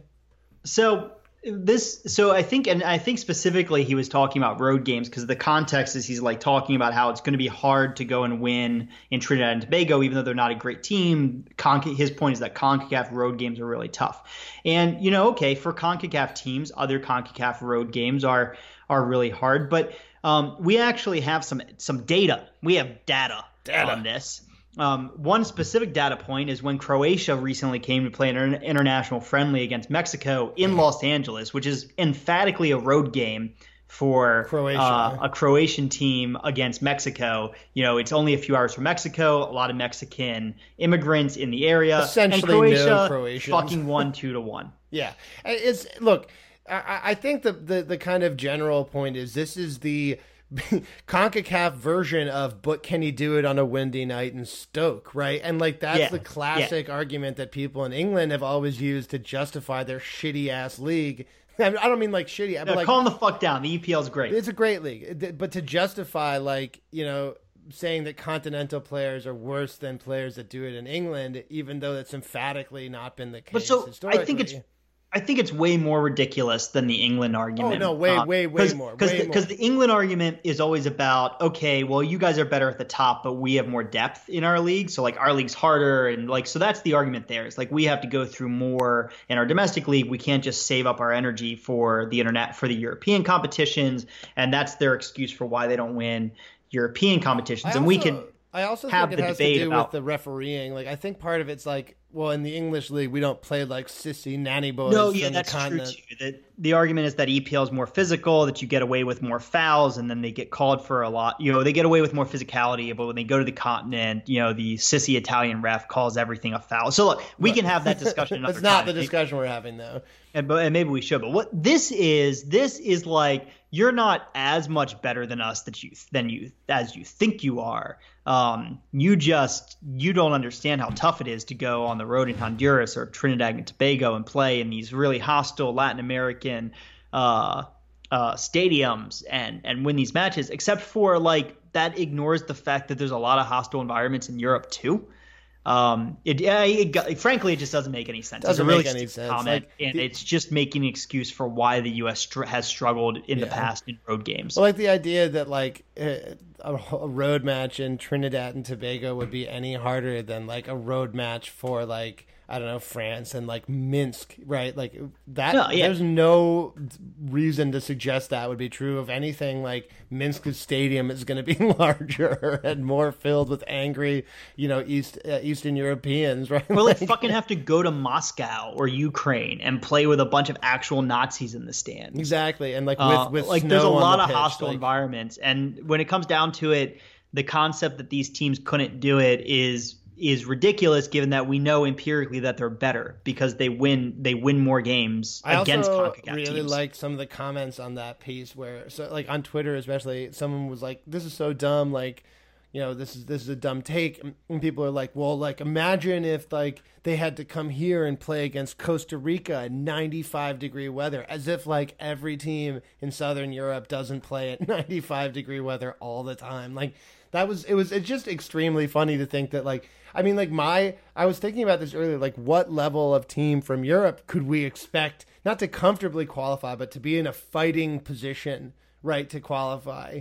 So this so I think and I think specifically he was talking about road games because the context is he's like talking about how it's going to be hard to go and win in Trinidad and Tobago even though they're not a great team. Conca- his point is that CONCACAF road games are really tough. And you know, okay, for CONCACAF teams, other CONCACAF road games are are really hard, but um, we actually have some some data. We have data, on this. Um, one specific data point is when Croatia recently came to play an international friendly against Mexico in Los Angeles, which is emphatically a road game. for Croatia. uh, a Croatian team against Mexico. You know, it's only a few hours from Mexico. A lot of Mexican immigrants in the area. Essentially and no Croatia Croatians. fucking won two to one. Yeah, it's look. I, I think the, the the kind of general point is this is the Concacaf version of but can he do it on a windy night in Stoke, right? And like that's Yeah, the classic argument that people in England have always used to justify their shitty ass league. I don't mean like shitty, but No, like calm the fuck down. The EPL's great. it's a great league, but to justify like you know saying that continental players are worse than players that do it in England, even though that's emphatically not been the case. But so historically. I think it's I think it's way more ridiculous than the England argument. Oh, no, way, uh, way, way more, Because the, 'cause more. the England argument is always about okay, well, you guys are better at the top, but we have more depth in our league, so like our league's harder, and like so that's the argument there. It's like we have to go through more in our domestic league. We can't just save up our energy for the internet for the European competitions, and that's their excuse for why they don't win European competitions. I and we can I also have think it the has debate to do about- with the refereeing. Like, I think part of it's like, well, in the English league, we don't play like sissy nanny boys No, from yeah, the that's true continent. too. The, the argument is that EPL is more physical, that you get away with more fouls, and then they get called for a lot. You know, they get away with more physicality, but when they go to the continent, you know, the sissy Italian ref calls everything a foul. So look, we can have that discussion. another That's not the discussion we're having, though. And, and maybe we should. But what this is, this is like you're not as much better than us that you than you as you think you are. Um, you just you don't understand how tough it is to go on the road in Honduras or Trinidad and Tobago and play in these really hostile Latin American uh, uh, stadiums and and win these matches. Except for like that ignores the fact that there's a lot of hostile environments in Europe too. Um, it, yeah, it, frankly, it just doesn't make any sense. Doesn't it's a really make any sense. Comment, Like, and the- it's just making an excuse for why the U.S. str- has struggled in the past in road games. Well, like the idea that like uh, a, a road match in Trinidad and Tobago would be any harder than like a road match for like I don't know France and like Minsk, right? Like that. No, yeah. There's no reason to suggest that would be true of anything. Like Minsk's stadium is going to be larger and more filled with angry, you know, East uh, Eastern Europeans, right? Well, like fucking have to go to Moscow or Ukraine and play with a bunch of actual Nazis in the stands. exactly, and like with Uh, with like there's a on the lot of pitch, hostile like- environments, and when it comes down to it, the concept that these teams couldn't do it is is ridiculous given that we know empirically that they're better because they win they win more games I against also CONCACAF really teams. liked some of the comments on that piece where, so like on Twitter especially, someone was like, "This is so dumb." Like, you know, this is this is a dumb take, and people are like, "Well, like imagine if like they had to come here and play against Costa Rica in 95 degree weather, as if like every team in Southern Europe doesn't play at 95 degree weather all the time." Like that was it was it's just extremely funny to think that like I mean like my I was thinking about this earlier like what level of team from Europe could we expect not to comfortably qualify but to be in a fighting position right to qualify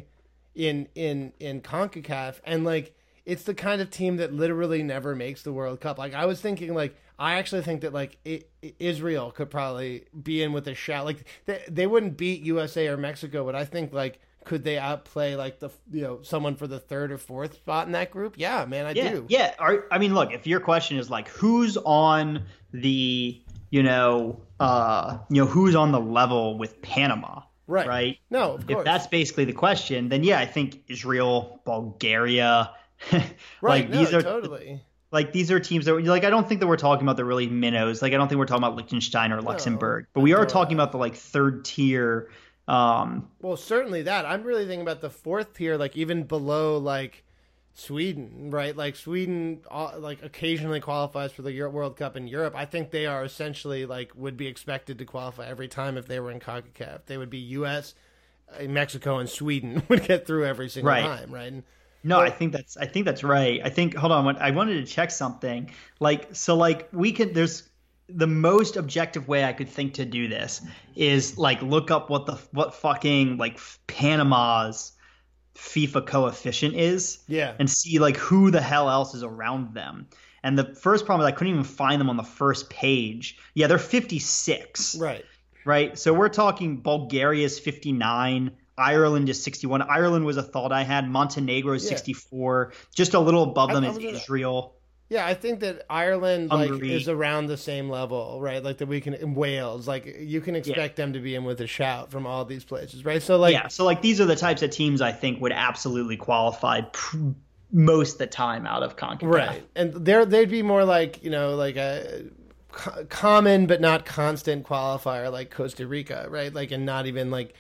in in in CONCACAF? And like it's the kind of team that literally never makes the World Cup. Like I was thinking like I actually think that like it, Israel could probably be in with a shout. Like they, they wouldn't beat USA or Mexico but I think like could they outplay like the you know someone for the third or fourth spot in that group? Yeah, man, I yeah, do. Yeah, Are, I mean, look, if your question is like who's on the, you know, uh, you know, who's on the level with Panama, Right. Right. No, of If that's basically the question, then yeah, I think Israel, Bulgaria, right. like no, these are totally. like these are teams that like I don't think that we're talking about the really minnows. Like I don't think we're talking about Liechtenstein or Luxembourg, but we are no. talking about the like third tier. Um, Well, certainly that. I'm really thinking about the fourth tier, like even below like Sweden, right? Like Sweden, uh, like occasionally qualifies for the World Cup in Europe. I think they are essentially like would be expected to qualify every time if they were in Concacaf. They would be U.S., uh, Mexico, and Sweden would get through every single Right. time, right? And No, I think that's I think that's right. I think hold on, I wanted to check something. Like so like we can. there's the most objective way I could think to do this is like look up what the what fucking like Panama's FIFA coefficient is yeah, and see like who the hell else is around them. And the first problem is I couldn't even find them on the first page. Yeah, they're 56 right. right? So we're talking Bulgaria's 59, Ireland is 61. Ireland was a thought I had. Montenegro is Yeah. 64. Just a little above them I- is Israel. Yeah, I think that Ireland like Hungary. is around the same level, right? Like that we can in Wales, like you can expect them to be in with a shout from all these places, right? So like yeah, so like these are the types of teams I think would absolutely qualify pr- most of the time out of CONCACAF. right, and they're they'd be more like you know like a co- common but not constant qualifier like Costa Rica, right? Like and not even like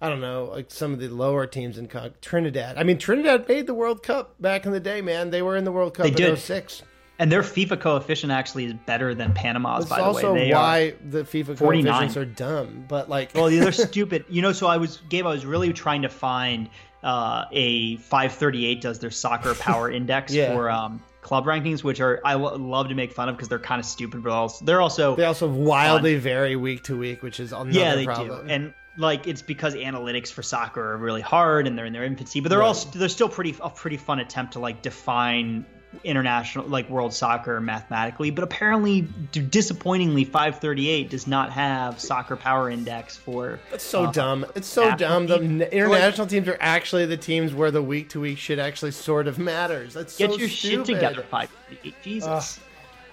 I don't know like some of the lower teams in Con- Trinidad. I mean Trinidad made the World Cup back in the day, man. They were in the World Cup They in did. 06. And their FIFA coefficient actually is better than Panama's. It's by the also way, They are- why the FIFA 49. coefficients are dumb, but like Well, they're stupid. You know, so I was Gabe. I was really trying to find uh, a 538 does their soccer power index Yeah. for um, club rankings, which are I lo- love to make fun of because they're kind of stupid, but also they're also They also wildly vary week to week, which is another yeah they problem. do, and like it's because analytics for soccer are really hard and they're in their infancy, but they're Right. also they're still pretty a pretty fun attempt to like define international like world soccer mathematically but apparently disappointingly 538 does not have soccer power index for it's so uh, dumb. It's so dumb. The n- Like- international teams are actually the teams where the week to week shit actually sort of matters. That's Get so your stupid. shit together, 538. Jesus.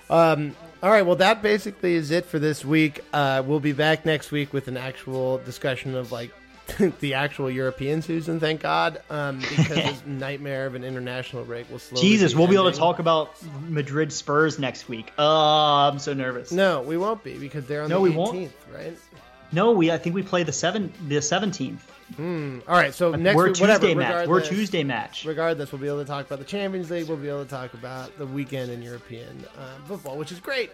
Um, all right, well, that basically is it for this week. Uh, we'll be back next week with an actual discussion of like the actual European season. Thank God, um, because this nightmare of an international break will slowly. Jesus, we'll be able to talk about Madrid Spurs next week. Oh, I'm so nervous. No, we won't be because they're on No, the we 18th, won't. right? No, we I think we play the seven the 17th. All right, so next We're week, Tuesday whatever, match. We're Tuesday match. Regardless, we'll be able to talk about the Champions League. We'll be able to talk about the weekend in European uh, football, which is great.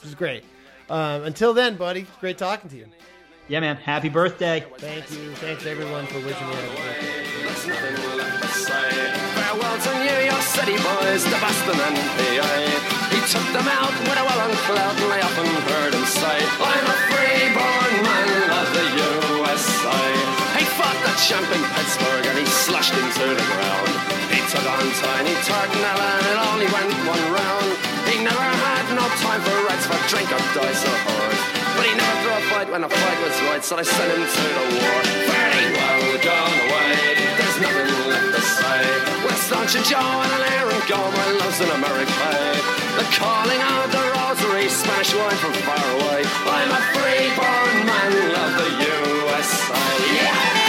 Which is great. Um, until then, buddy, great talking to you. Yeah, man. Happy birthday. Thank you. Thanks everyone for wishing me happy birthday. There's nothing left to say. Farewell to New York City boys, the Boston and PA. He took them out with a well on cloud, and I often heard him say, I'm a free-born man in Pittsburgh and he slashed him to the ground. He took on Tiny Tartanella and it only went one round. He never had no time for rights for drink or dice or horse. But he never threw a fight when a fight was right, so I sent him to the war. Very well gone away, there's nothing left to say. West Launcher Joe and an Aaron Go, my love's in America. The calling of the rosary, Spanish wine from far away. I'm a free-born man of the USA. Yeah!